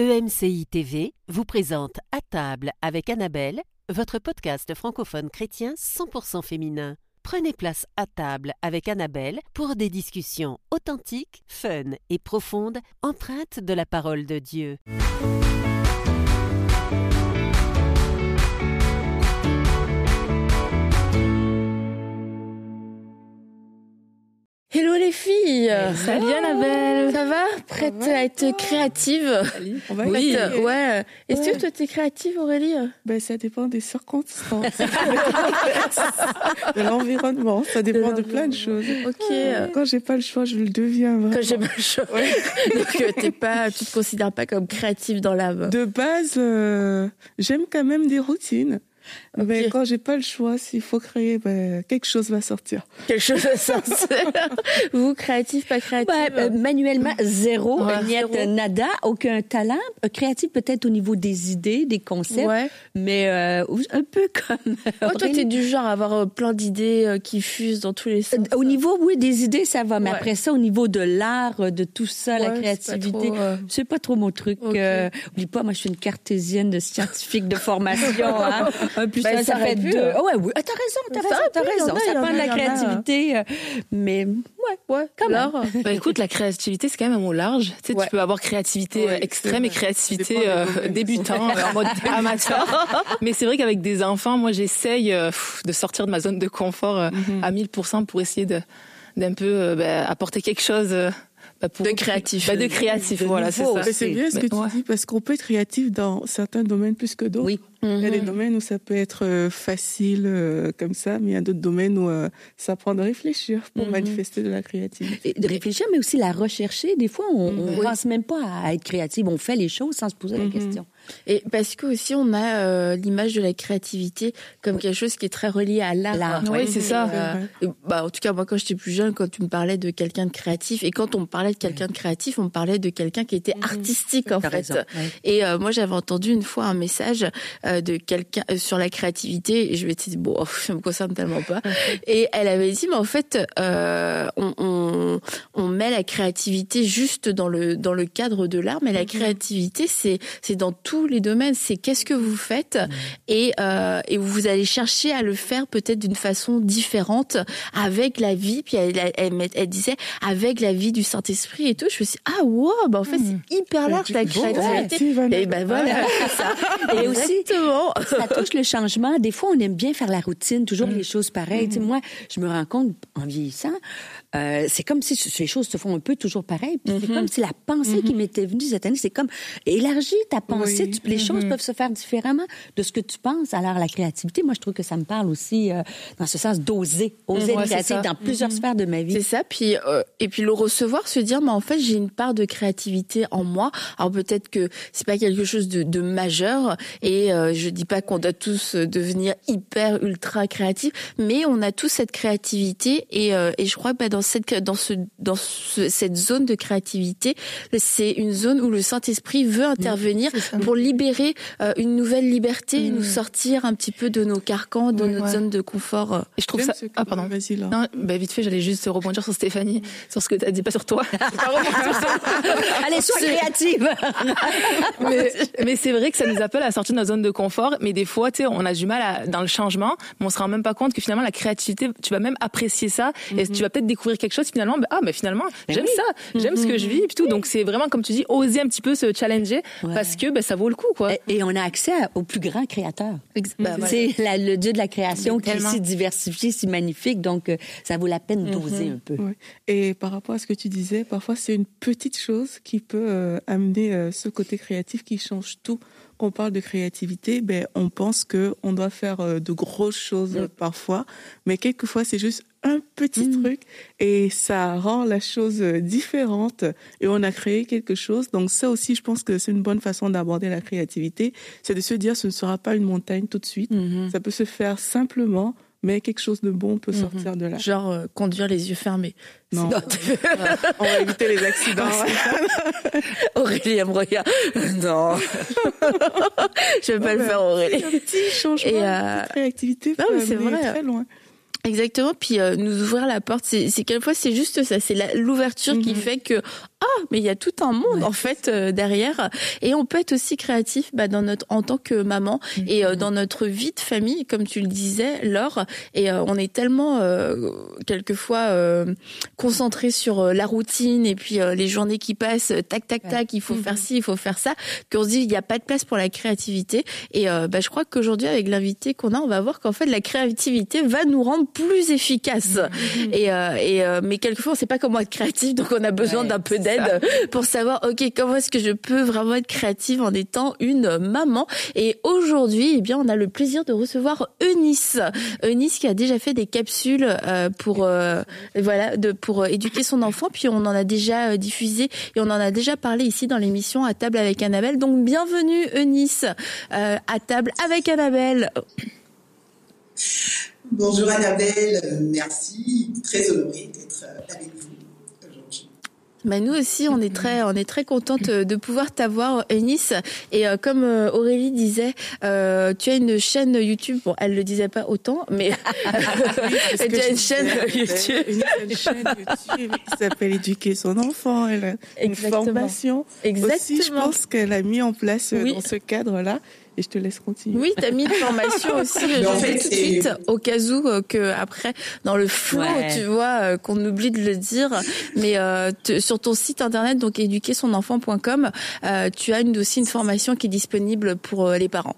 EMCI TV vous présente À table avec Annabelle, votre podcast francophone chrétien 100% féminin. Prenez place à table avec Annabelle pour des discussions authentiques, fun et profondes, empreintes de la parole de Dieu. Filles Salut Annabelle Ça va Prête à être créative On va Oui, essayer. ouais. Est-ce Ouais. que toi t'es créative Aurélie? Ben, ça dépend des circonstances. de l'environnement. Ça dépend de, plein de choses. Ok. Quand j'ai pas le choix, je le deviens. vraiment. Quand j'ai pas le choix. Donc euh, t'es pas, tu te considères pas comme créative dans l'âme. De base, euh, j'aime quand même des routines. Mais Ok. quand j'ai pas le choix, s'il faut créer, ben, quelque chose va sortir. Quelque chose de sens. Vous créatif, pas créative Ouais, euh, manuellement, zéro, Ouais, niet, zéro. nada, aucun talent. Euh, Créatif peut-être au niveau des idées, des concepts, Ouais. mais euh, un peu comme... Ouais, toi t'es du genre à avoir euh, plein d'idées euh, qui fusent dans tous les sens. Euh, Au niveau, oui, des idées, ça va. Mais après ça, au niveau de l'art, euh, de tout ça, la Ouais, c'est pas créativité, trop, euh, c'est pas trop mon truc. Ok. Euh, oublie pas, moi, je suis une cartésienne de scientifique de formation. hein. Un plus Ben, ça fait pu, deux. hein. Ah ouais, oui. Ah, t'as raison, t'as raison, t'as raison. a, Ça en prend de la a. créativité. euh, Mais, ouais. Ouais, Quand même. alors Bah écoute, la créativité, c'est quand même un mot large. Tu sais, Ouais. tu peux avoir créativité Ouais, euh, extrême et créativité euh, débutant, euh, en mode amateur. Mais c'est vrai qu'avec des enfants, moi, j'essaye euh, de sortir de ma zone de confort euh, Mhm. à 1000% pour essayer de d'un peu euh, bah, apporter quelque chose euh, bah, pour De créatif. Bah, de créatif, De voilà, c'est ça. Mais c'est bien ce que tu ouais. dis parce qu'on peut être créatif dans certains domaines plus que d'autres. Oui. Il y a des Mhm. domaines où ça peut être euh, facile euh, comme ça, mais il y a d'autres domaines où euh, ça prend de réfléchir pour Mhm. manifester de la créativité. Et de réfléchir, mais aussi la rechercher. Des fois, on ne Oui. pense même pas à être créative. On fait les choses sans se poser la Mhm. question. Et parce que aussi on a euh, l'image de la créativité comme quelque chose qui est très relié à l'art. Oui, c'est ça. Euh, et, bah, en tout cas, moi, quand j'étais plus jeune, quand tu me parlais de quelqu'un de créatif, et quand on me parlait de quelqu'un de créatif, on me parlait de quelqu'un qui était artistique, en fait. raison. ouais. Et euh, moi, j'avais entendu une fois un message euh, de quelqu'un euh, sur la créativité, et je m'étais dit, bon, ça me concerne tellement pas. et elle avait dit, mais en fait, euh, on, on, on met la créativité juste dans le, dans le cadre de l'art, mais la créativité, c'est, c'est dans tous les domaines. C'est qu'est-ce que vous faites, et, euh, et vous allez chercher à le faire peut-être d'une façon différente avec la vie. Puis elle, elle, elle, met- elle disait avec la vie du Saint-Esprit et tout. Je me suis dit, ah wow, bah en fait c'est hyper large la créativité. Et ben voilà, ça. Et aussi, ça touche le changement. Des fois, on aime bien faire la routine, toujours les choses pareilles. Tu sais, moi, je me rends compte, en vieillissant, euh, c'est comme si les choses se font un peu toujours pareilles. Puis C'est comme si la pensée qui m'était venue cette année, c'est comme élargir ta pensée. Oui. Tu- les choses peuvent se faire différemment de ce que tu penses. Alors, la créativité, moi, je trouve que ça me parle aussi euh, dans ce sens d'oser, oser être c'est créatif dans plusieurs sphères de ma C'est vie. ça, puis euh, et puis le recevoir, se dire, mais en fait j'ai une part de créativité en moi. Alors peut-être que c'est pas quelque chose de, de majeur, et je dis pas qu'on doit tous devenir hyper ultra créatifs, mais on a tous cette créativité, et, et je crois que bah, dans cette dans ce dans ce- cette zone de créativité, c'est une zone où le Saint Esprit veut intervenir pour libérer euh, une nouvelle liberté, nous sortir un petit peu de nos carcans, de notre ouais. zone de confort. euh. Et je trouve ça. Ah pardon. Vas-y, là. Non, bah, vite fait, j'allais juste rebondir sur Stéphanie, sur ce que tu as dit, pas sur toi. Allez, sois créative! mais, mais c'est vrai que ça nous appelle à sortir de notre zone de confort. Mais des fois, tu sais, on a du mal à, dans le changement, mais on se rend même pas compte que finalement la créativité, tu vas même apprécier ça et tu vas peut-être découvrir quelque chose finalement. bah, ah, mais finalement, j'aime ça, j'aime ce que je vis et puis tout. Donc c'est vraiment comme tu dis, oser un petit peu se challenger Ouais. parce que bah, ça vaut le coup, quoi. Et, et on a accès au plus grand créateur. Bah, voilà. C'est le Dieu de la création qui est si diversifié, si magnifique, donc euh, ça vaut la peine d'oser un peu. Ouais. Et par rapport à ce que tu disais, parfois c'est une petite chose qui peut euh, amener euh, ce côté créatif qui change tout. Quand on parle de créativité, ben on pense que on doit faire euh, de grosses choses parfois, mais quelquefois c'est juste un petit truc et ça rend la chose euh, différente et on a créé quelque chose. Donc ça aussi, je pense que c'est une bonne façon d'aborder la créativité, c'est de se dire ce ne sera pas une montagne tout de suite, ça peut se faire simplement, mais quelque chose de bon peut sortir de là. Genre euh, conduire les yeux fermés. Non. On va éviter les accidents. Aurélie, elle me regarde. Non. je vais pas le faire, Aurélie. Un petit changement, Et, une euh, petite réactivité non, mais c'est vrai. très loin. Exactement. Puis euh, nous ouvrir la porte, c'est quelquefois c'est juste ça, c'est l'ouverture qui Mhm. fait que ah mais il y a tout un monde en fait euh, derrière. Et on peut être aussi créatif bah, dans notre en tant que maman et euh, dans notre vie de famille comme tu le disais Laure. Et euh, on est tellement quelquefois concentré sur la routine et puis les journées qui passent tac tac tac il faut faire ci il faut faire ça qu'on se dit il n'y a pas de place pour la créativité. Et bah, je crois qu'aujourd'hui avec l'invité qu'on a on va voir qu'en fait la créativité va nous rendre plus efficaces. Et, et mais quelquefois on sait pas comment être créatif donc on a besoin d'un peu pour savoir, ok, comment est-ce que je peux vraiment être créative en étant une maman. Et aujourd'hui, eh bien, on a le plaisir de recevoir Eunice. Eunice qui a déjà fait des capsules euh, pour, euh, voilà, de, pour éduquer son enfant. Puis on en a déjà euh, diffusé et on en a déjà parlé ici dans l'émission à table avec Annabelle. Donc bienvenue Eunice à table avec Annabelle. Bonjour Annabelle, merci, très honorée d'être avec vous. Bah nous aussi, on est très, on est très contente de pouvoir t'avoir, Eunice. Et euh, comme euh, Aurélie disait, euh, tu as une chaîne YouTube. Bon, elle le disait pas autant, mais tu as une chaîne YouTube. Une, chaîne YouTube qui s'appelle Éduquer son enfant. Elle a une formation. Exactement. Aussi, je pense qu'elle a mis en place dans ce cadre-là et je te laisse continuer. Oui, tu as mis une formation aussi, je fais tout de suite, au cas où euh, que après, dans le flou, tu vois, euh, qu'on oublie de le dire, mais euh, sur ton site internet, donc éduquersonenfant.com, euh, tu as une, aussi une formation qui est disponible pour les parents.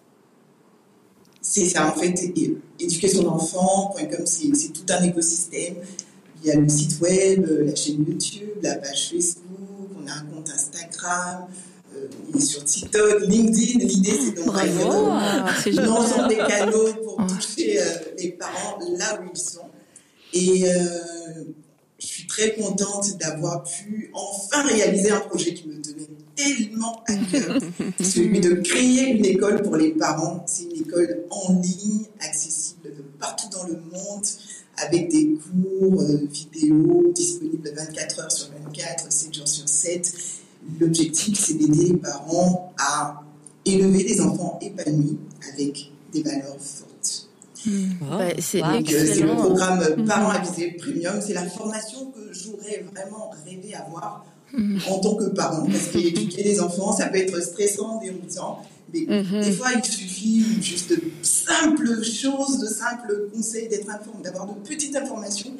C'est ça, en fait, éduquersonenfant.com, c'est tout un écosystème. Il y a le site web, la chaîne YouTube, la page Facebook, on a un compte Instagram, il est sur TikTok, LinkedIn. L'idée, c'est donc l'ensemble des canaux pour toucher euh, les parents là où ils sont. Et euh, je suis très contente d'avoir pu enfin réaliser un projet qui me tenait tellement à cœur, celui de créer une école pour les parents. C'est une école en ligne, accessible de partout dans le monde, avec des cours euh, vidéo disponibles 24 heures sur 24, 7 jours sur 7 L'objectif, c'est d'aider les parents à élever des enfants épanouis avec des valeurs fortes. Hmm. c'est le programme hmm. Parents Avisés Premium. C'est la formation que j'aurais vraiment rêvé avoir hmm. en tant que parent. Parce qu'éduquer les enfants, ça peut être stressant, déroutant. Mais des fois, il suffit juste de simples choses, de simples conseils, d'être informé, d'avoir de petites informations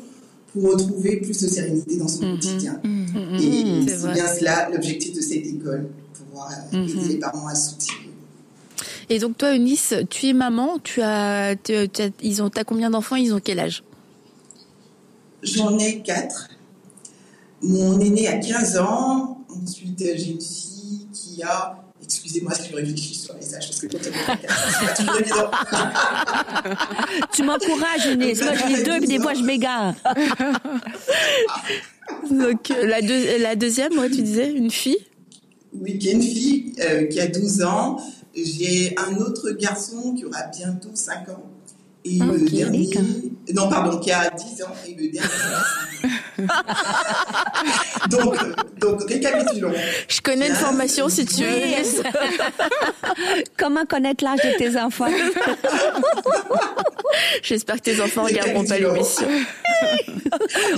pour retrouver plus de sérénité dans son mhm. quotidien. Mhm. Et mhm. c'est bien cela l'objectif de cette école, pouvoir euh, aider les parents à soutenir. Et donc toi, Eunice, tu es maman, tu as, ils ont, as combien d'enfants? Ils ont quel âge? J'en ai quatre. Mon aîné a 15 ans. Ensuite, j'ai une fille qui a Excusez-moi si je réfléchis sur les message parce que quand c'est pas toujours évident. tu m'encourages, Inès. Moi, je lis deux, mais des fois, je m'égare. Donc, la, la deuxième, moi, tu disais, une fille? Oui, qui est une fille euh, qui a 12 ans. J'ai un autre garçon qui aura bientôt 5 ans. Et ah, le dernier, non pardon, qui a 10 ans et le dernier donc, donc récapitulons. Je connais une formation si tu veux. Comment connaître l'âge de tes enfants? J'espère que tes enfants regarderont pas l'émission.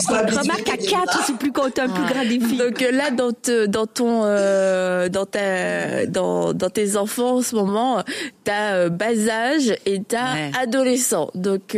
Remarque à 4, c'est plus quand un plus grand défi. Donc euh, là, dans, dans ton, euh, dans ta, dans, dans tes enfants en ce moment, t'as euh, bas âge et t'as adolescent. Donc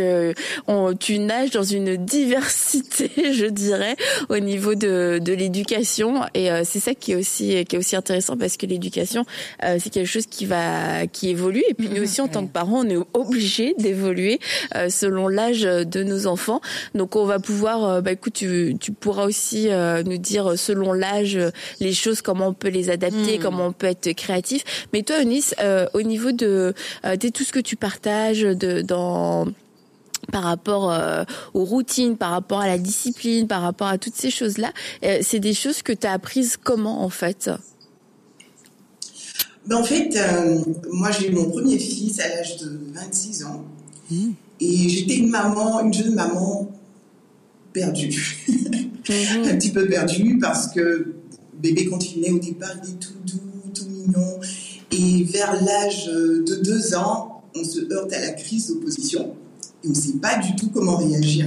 on, tu nages dans une diversité, je dirais, au niveau de, de l'éducation. Et c'est ça qui est aussi, qui est aussi intéressant parce que l'éducation, c'est quelque chose qui va, qui évolue. Et puis nous aussi, en tant que parents, on est obligé d'évoluer selon l'âge de nos enfants. Donc on va pouvoir, bah écoute, tu, tu pourras aussi nous dire selon l'âge les choses, comment on peut les adapter, hmm. comment on peut être créatif. Mais toi, Eunice, au niveau de, de tout ce que tu partages de, dans par rapport euh, aux routines, par rapport à la discipline, par rapport à toutes ces choses-là, euh, c'est des choses que tu as apprises comment en fait? Ben, En fait, euh, moi j'ai eu mon premier fils à l'âge de 26 ans. Mmh. et j'étais une maman, une jeune maman perdue, mmh. un petit peu perdue parce que bébé continuait au départ, il est tout doux, tout mignon. Et vers l'âge de 2 ans, on se heurte à la crise d'opposition on ne sait pas du tout comment réagir.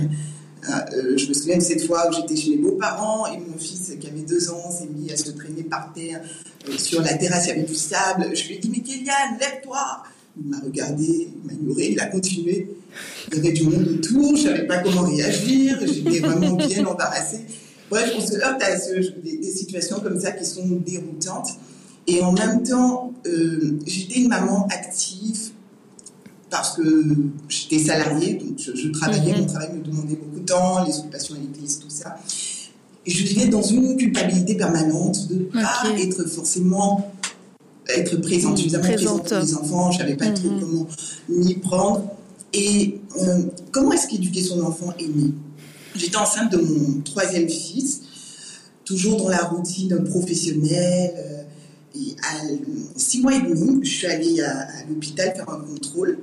Euh, je me souviens de cette fois où j'étais chez mes beaux-parents et mon fils qui avait deux ans s'est mis à se traîner par terre euh, sur la terrasse, il y avait du sable. Je lui ai dit mais Kéliane, lève-toi. Il m'a regardé, il m'a ignoré, il a continué. Il y avait du monde autour, je savais pas comment réagir, j'étais vraiment bien embarrassée. Bref, on se heurte à des, situations comme ça qui sont déroutantes. Et en même temps, euh, j'étais une maman active, parce que j'étais salariée, donc je, travaillais, mhm. mon travail me demandait beaucoup de temps, les occupations à l'église, tout ça. Et je vivais dans une culpabilité permanente de ne pas être forcément être présente, suffisamment présente. pour les enfants, je savais pas trop mhm. comment m'y prendre. Et euh, comment est-ce qu'éduquer son enfant aîné? J'étais enceinte de mon troisième fils, toujours dans la routine professionnelle. Euh, et à six mois et demi, je suis allée à, à l'hôpital faire un contrôle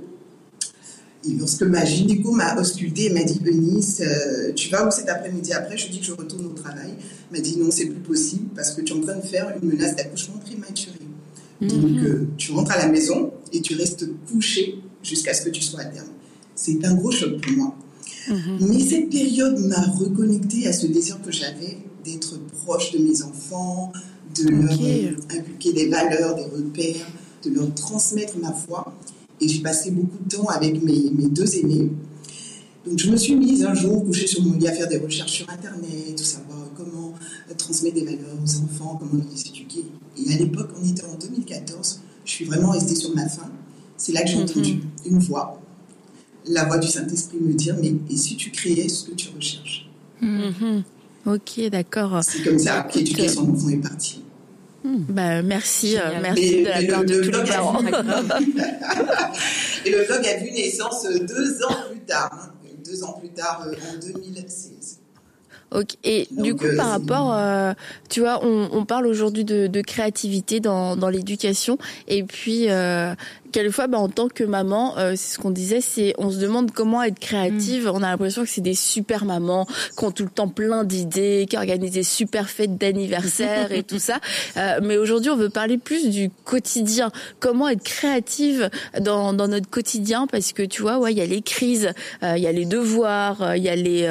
lorsque ma gynéco m'a auscultée et m'a dit Eunice, euh, tu vas où cet après-midi après? Je lui dis que je retourne au travail. Elle m'a dit non, c'est plus possible parce que tu es en train de faire une menace d'accouchement prématuré. Mhm. Donc euh, tu rentres à la maison et tu restes couché jusqu'à ce que tu sois à terme. C'est un gros choc pour moi. Mhm. Mais cette période m'a reconnectée à ce désir que j'avais d'être proche de mes enfants, de leur inculquer des valeurs, des repères, de leur transmettre ma foi. Et j'ai passé beaucoup de temps avec mes, mes, deux aînés. Donc je me suis mise un jour couchée sur mon lit à faire des recherches sur Internet, tout savoir comment transmettre des valeurs aux enfants, comment les éduquer. Et à l'époque, on était en 2014, je suis vraiment restée sur ma faim. C'est là que j'ai entendu mhm. une voix, la voix du Saint-Esprit me dire, mais et si tu créais ce que tu recherches? Mhm. Ok, d'accord. C'est comme ça qu'éduquer son enfant est parti. Bah, merci, euh, merci de la part de tous les parents. et le blog a vu naissance deux ans plus tard, hein. deux ans plus tard, euh, en 2016. Ok. Et du coup, par euh, rapport, tu vois, on, on parle aujourd'hui de, de, créativité dans, dans l'éducation, et puis quelquefois, bah, en tant que maman, euh, c'est ce qu'on disait, c'est on se demande comment être créative. Mm. On a l'impression que c'est des super mamans qui ont tout le temps plein d'idées, qui organisent des super fêtes d'anniversaire et tout ça. Euh, mais aujourd'hui, on veut parler plus du quotidien. Comment être créative dans, dans notre quotidien? Parce que tu vois, ouais, il y a les crises, euh, il y a les devoirs, il y a les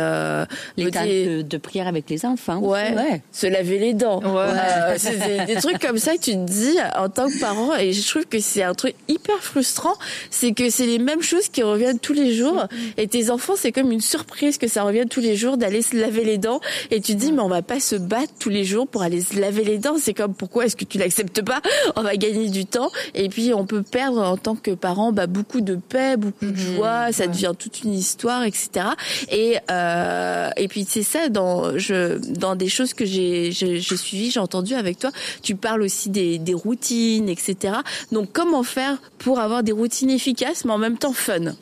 les temps de, de, prière avec les enfants. Ouais, ouais. se laver les dents. Ouais. c'est des, des trucs comme ça que tu te dis en tant que parent. Et je trouve que c'est un truc hyper frustrant, c'est que c'est les mêmes choses qui reviennent tous les jours. Mm-hmm. Et tes enfants, c'est comme une surprise que ça revienne tous les jours d'aller se laver les dents. Et tu te dis, mais on va pas se battre tous les jours pour aller se laver les dents. C'est comme, pourquoi est-ce que tu l'acceptes pas? On va gagner du temps. Et puis, on peut perdre en tant que parent bah, beaucoup de paix, beaucoup de mm-hmm. joie. Ça devient toute une histoire, etc. Et, euh, et puis, c'est ça, dans, je, dans des choses que j'ai, j'ai, suivies, j'ai entendu avec toi, tu parles aussi des, des routines, etc. Donc, comment faire pour avoir des routines efficaces, mais en même temps fun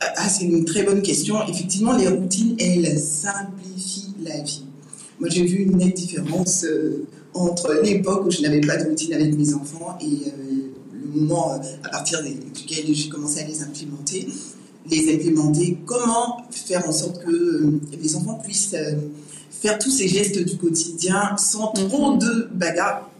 ah, C'est une très bonne question. Effectivement, les routines, elles simplifient la vie. Moi, j'ai vu une nette différence euh, entre l'époque où je n'avais pas de routine avec mes enfants et euh, le moment euh, à partir duquel j'ai commencé à les implémenter. Les implémenter, comment faire en sorte que les enfants puissent faire tous ces gestes du quotidien sans trop mhm. de bagarres?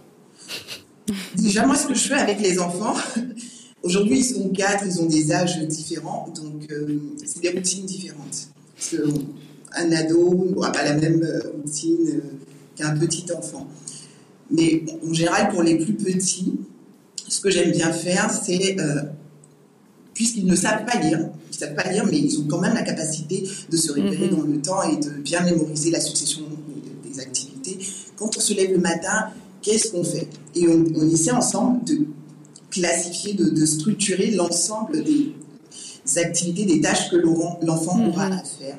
Déjà, moi, ce que je fais avec les enfants, aujourd'hui, ils sont quatre, ils ont des âges différents, donc euh, c'est des routines différentes. Parce qu'un ado n'aura pas la même euh, routine euh, qu'un petit enfant. Mais en général, pour les plus petits, ce que j'aime bien faire, c'est, puisqu'ils ne savent pas lire, ils ne savent pas lire, mais ils ont quand même la capacité de se repérer mm-hmm. dans le temps et de bien mémoriser la succession des activités. Quand on se lève le matin, qu'est-ce qu'on fait Et on, essaie ensemble de classifier, de, structurer l'ensemble des activités, des tâches que l'enfant mhm. aura à faire.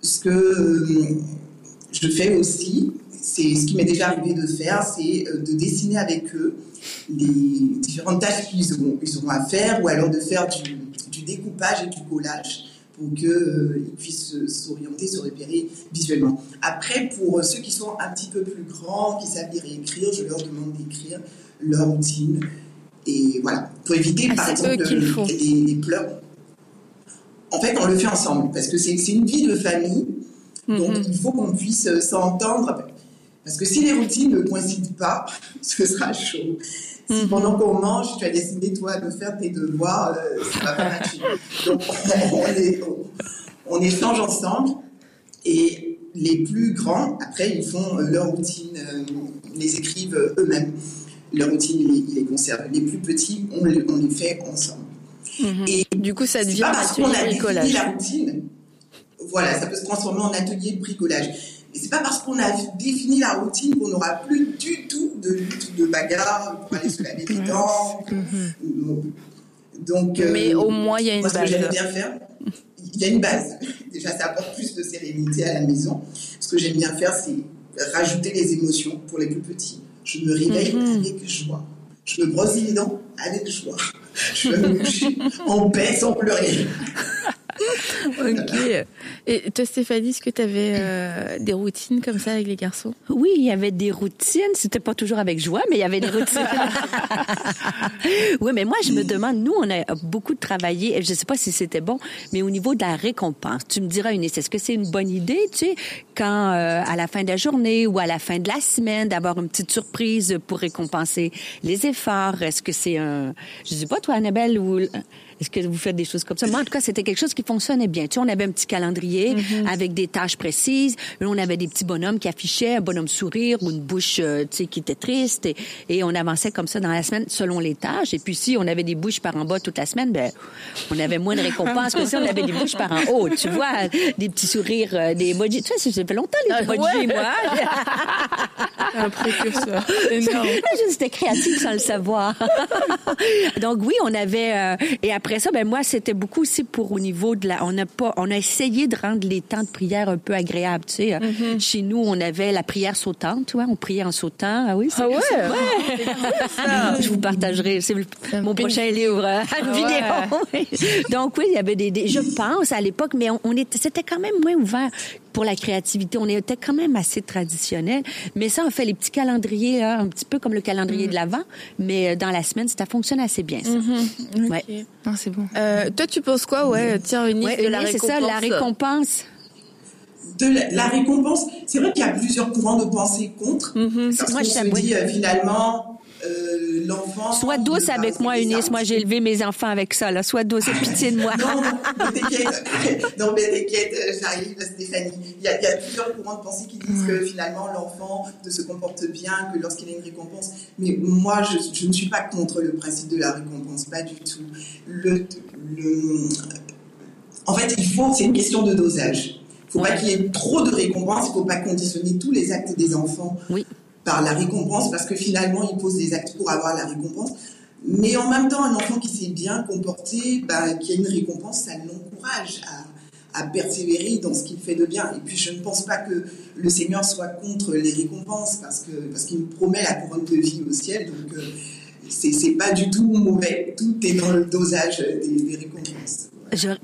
Ce que euh, je fais aussi, c'est ce qui m'est déjà arrivé de faire, c'est euh, de dessiner avec eux les différentes tâches qu'ils auront, auront, à faire, ou alors de faire du, du découpage et du collage pour qu'ils euh, puissent s'orienter, se repérer visuellement. Après, pour ceux qui sont un petit peu plus grands, qui savent lire et écrire, je leur demande d'écrire leur routine. Et voilà, pour éviter ah, par exemple les, pleurs. En fait, on le fait ensemble parce que c'est une vie de famille, donc mhm. il faut qu'on puisse s'entendre. Parce que si les routines ne coïncident pas, ce sera chaud. Si pendant qu'on mange, tu as décidé, toi, de faire tes devoirs, euh, ça va pas marcher. Donc, on, est, on, échange ensemble. Et les plus grands, après, ils font euh, leur routine, euh, les écrivent eux-mêmes. Leur routine, ils, les conservent. Les plus petits, on les, on les fait ensemble. Mhm. Et du coup, ça devient pas parce qu'on a défini la routine. Voilà, ça peut se transformer en atelier de bricolage. Et c'est pas parce qu'on a défini la routine qu'on n'aura plus du tout de lutte, de bagarre pour aller se laver les dents. Donc, euh, mais au moins il y a une moi, base. Ce que j'aime bien faire, il y a une base. Déjà, ça apporte plus de sérénité à la maison. Ce que j'aime bien faire, c'est rajouter les émotions pour les plus petits. Je me réveille mhm. avec joie. Je me brosse les dents avec joie. Je me coucher en paix sans pleurer. ok. Et toi, Stéphanie, est-ce que tu avais euh, des routines comme ça avec les garçons? Oui, il y avait des routines. C'était pas toujours avec joie, mais il y avait des routines. oui, mais moi, je me demande, nous, on a beaucoup travaillé, et je sais pas si c'était bon, mais au niveau de la récompense, tu me diras, Eunice, est-ce que c'est une bonne idée, tu sais, quand euh, à la fin de la journée ou à la fin de la semaine, d'avoir une petite surprise pour récompenser les efforts? Est-ce que c'est un, je sais pas, toi, Annabelle, ou est-ce que vous faites des choses comme ça? Moi, en tout cas, c'était quelque chose qui fonctionnait bien. Tu sais, on avait un petit calendrier mm-hmm. avec des tâches précises. on avait des petits bonhommes qui affichaient un bonhomme sourire ou une bouche, euh, tu sais, qui était triste. Et, on avançait comme ça dans la semaine selon les tâches. Et puis, si on avait des bouches par en bas toute la semaine, ben, on avait moins de récompenses que si on avait des bouches par en haut. Tu vois, des petits sourires, euh, des emojis. Tu sais, ça fait longtemps, les ah, emojis, moi. un précurseur. J'étais créative sans le savoir. Donc, oui, on avait, euh, et après, après ça, ben moi, c'était beaucoup aussi pour au niveau de la. On a pas, on a essayé de rendre les temps de prière un peu agréables. Tu sais, mm-hmm. chez nous, on avait la prière sautante. Tu vois, on priait en sautant. Ah oui. Ah ouais? ouais. Je vous partagerai. C'est mon prochain livre, à ah vidéo. Donc oui, il y avait des, Je pense à l'époque, mais on, on était, c'était quand même moins ouvert pour la créativité. On était quand même assez traditionnel. Mais ça, on fait les petits calendriers, un petit peu comme le calendrier de l'Avent, mais euh, dans la semaine, ça fonctionne assez bien, ça. Mm-hmm. Ouais. C'est bon. Euh, toi, tu penses quoi, ouais, tiens, une ouais, de la récompense. c'est ça, la récompense. De la, récompense, c'est vrai qu'il y a plusieurs courants de pensée contre. Mm-hmm. Parce Moi, je se dit, euh, finalement, euh. Sois douce avec moi, Eunice. Moi, j'ai élevé mes enfants avec ça. Là. Sois douce et pitié de moi. non, mais t'inquiète. non, mais t'inquiète, euh, j'arrive, Stéphanie. Il y, a, il y, a, plusieurs courants de pensée qui disent que finalement, l'enfant ne se comporte bien que lorsqu'il a une récompense. Mais moi, je, je, ne suis pas contre le principe de la récompense, pas du tout. Le, le... En fait, il faut, c'est une question de dosage. Il ne faut pas qu'il y ait trop de récompenses, il ne faut pas conditionner tous les actes des enfants oui par la récompense, parce que finalement, il pose des actes pour avoir la récompense. Mais en même temps, un enfant qui s'est bien comporté, bah, qui a une récompense, ça l'encourage à, à, persévérer dans ce qu'il fait de bien. Et puis, je ne pense pas que le Seigneur soit contre les récompenses, parce que parce qu'il nous promet la couronne de vie au ciel. Donc, euh, c'est pas du tout mauvais. Tout est dans le dosage des, des récompenses.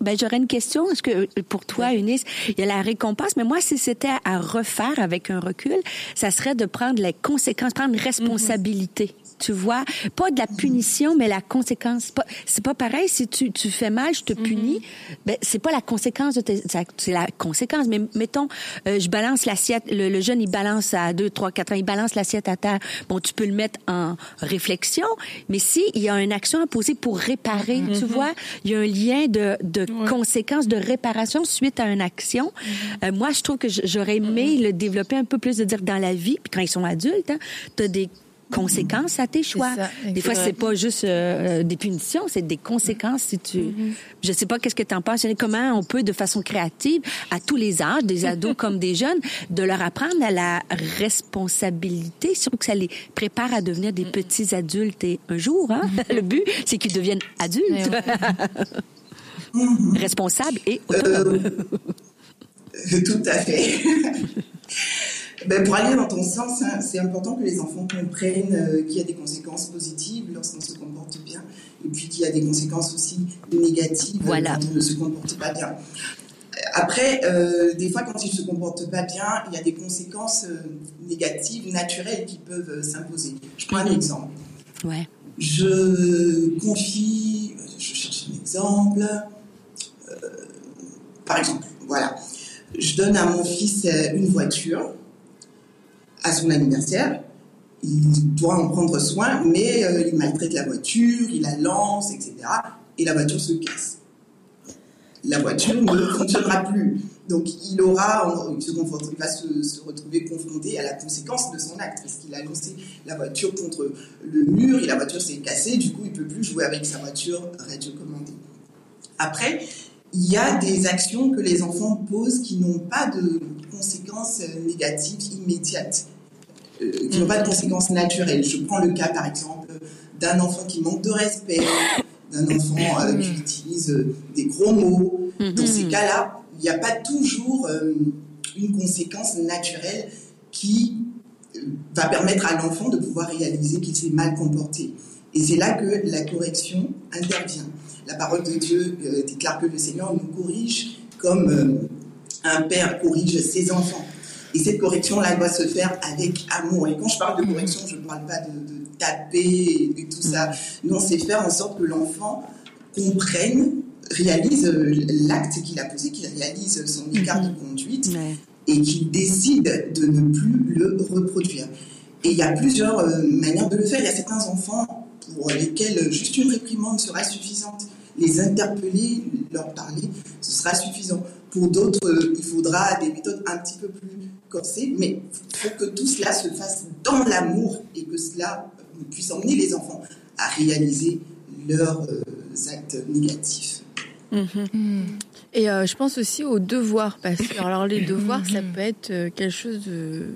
Ben, j'aurais une question. Est-ce que pour toi, Eunice, il y a la récompense, mais moi, si c'était à refaire avec un recul, ça serait de prendre les conséquences, prendre une responsabilité tu vois. Pas de la punition, mais la conséquence. C'est pas pareil si tu, tu fais mal, je te mhm. punis. Ben, c'est pas la conséquence de tes, c'est la conséquence. Mais mettons, euh, je balance l'assiette, le, jeune, il balance à 2, 3, 4 ans, il balance l'assiette à terre. Bon, tu peux le mettre en réflexion, mais si il y a une action à poser pour réparer, tu mhm. vois, il y a un lien de, de conséquence, de réparation suite à une action. Mhm. Euh, moi, je trouve que j'aurais aimé le développer un peu plus, de dire dans la vie, puis quand ils sont adultes, hein, tu as des conséquences à tes choix. des fois, c'est pas juste euh, des punitions, c'est des conséquences. Si tu, mm-hmm. je sais pas qu'est-ce que tu en penses. Comment on peut, de façon créative, à tous les âges, des ados comme des jeunes, de leur apprendre à la responsabilité, surtout que ça les prépare à devenir des petits adultes. Et un jour, hein, mm-hmm. le but, c'est qu'ils deviennent adultes, responsables et autonomes. Euh, tout à fait. Ben, pour aller dans ton sens, hein, c'est important que les enfants comprennent euh, qu'il y a des conséquences positives lorsqu'on se comporte bien, et puis qu'il y a des conséquences aussi négatives quand on ne se comporte pas bien. Après, euh, des fois, quand ils ne se comportent pas bien, il y a des conséquences euh, négatives, naturelles qui peuvent s'imposer. Je prends un mhm. exemple. Ouais. Je confie, je cherche un exemple. par exemple, voilà, je donne à mon fils une voiture à son anniversaire, il doit en prendre soin, mais euh, il maltraite la voiture, il la lance, etc. Et la voiture se casse. La voiture ne fonctionnera plus. Donc il aura, il, va se, se, retrouver confronté à la conséquence de son acte, parce qu'il a lancé la voiture contre le mur et la voiture s'est cassée, du coup il peut plus jouer avec sa voiture radiocommandée. Après, il y a des actions que les enfants posent qui n'ont pas de conséquences négatives immédiates, qui n'ont pas de conséquences naturelles. Je prends le cas par exemple d'un enfant qui manque de respect, d'un enfant euh, qui utilise euh, des gros mots. Dans ces cas-là, il n'y a pas toujours euh, une conséquence naturelle qui euh, va permettre à l'enfant de pouvoir réaliser qu'il s'est mal comporté. Et c'est là que la correction intervient. La parole de Dieu euh, déclare que le Seigneur nous corrige comme euh, un père corrige ses enfants. Et cette correction-là doit se faire avec amour. Et quand je parle de correction, je ne parle pas de, de taper et, et, tout ça. Non, c'est faire en sorte que l'enfant comprenne, réalise euh, l'acte qu'il a posé, qu'il réalise son écart de conduite Ouais. et qu'il décide de ne plus le reproduire. Et il y a plusieurs euh, manières de le faire. Il y a certains enfants pour lesquels juste une réprimande sera suffisante. Les interpeller, leur parler, ce sera suffisant. Pour d'autres, euh, il faudra des méthodes un petit peu plus corsées, mais il faut que tout cela se fasse dans l'amour et que cela euh, puisse emmener les enfants à réaliser leurs euh, actes négatifs. Et euh, je pense aussi aux devoirs, parce que alors les devoirs, ça peut être quelque chose de,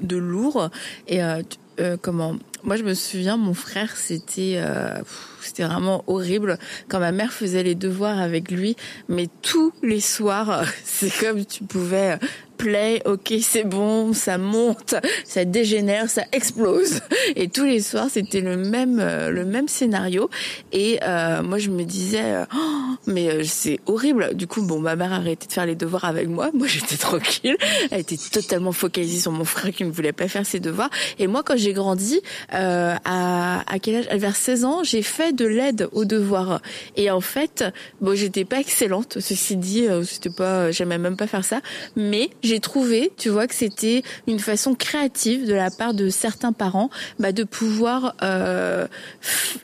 de lourd. Et euh, euh, comment? Moi, je me souviens, mon frère, c'était euh, c'était vraiment horrible quand ma mère faisait les devoirs avec lui. Mais tous les soirs, c'est comme tu pouvais play, ok, c'est bon, ça monte, ça dégénère, ça explose. Et tous les soirs, c'était le même euh, le même scénario. Et euh, moi, je me disais, euh, Oh, mais euh, c'est horrible. Du coup, bon, ma mère a arrêté de faire les devoirs avec moi. Moi, j'étais tranquille. Elle était totalement focalisée sur mon frère qui ne voulait pas faire ses devoirs. Et moi, quand j'ai grandi, euh, à, à quel âge? Vers 16 ans, j'ai fait de l'aide aux devoirs. Et en fait, bon, j'étais pas excellente. Ceci dit, c'était pas, j'aimais même pas faire ça. Mais j'ai trouvé, tu vois, que c'était une façon créative de la part de certains parents, bah, de pouvoir euh,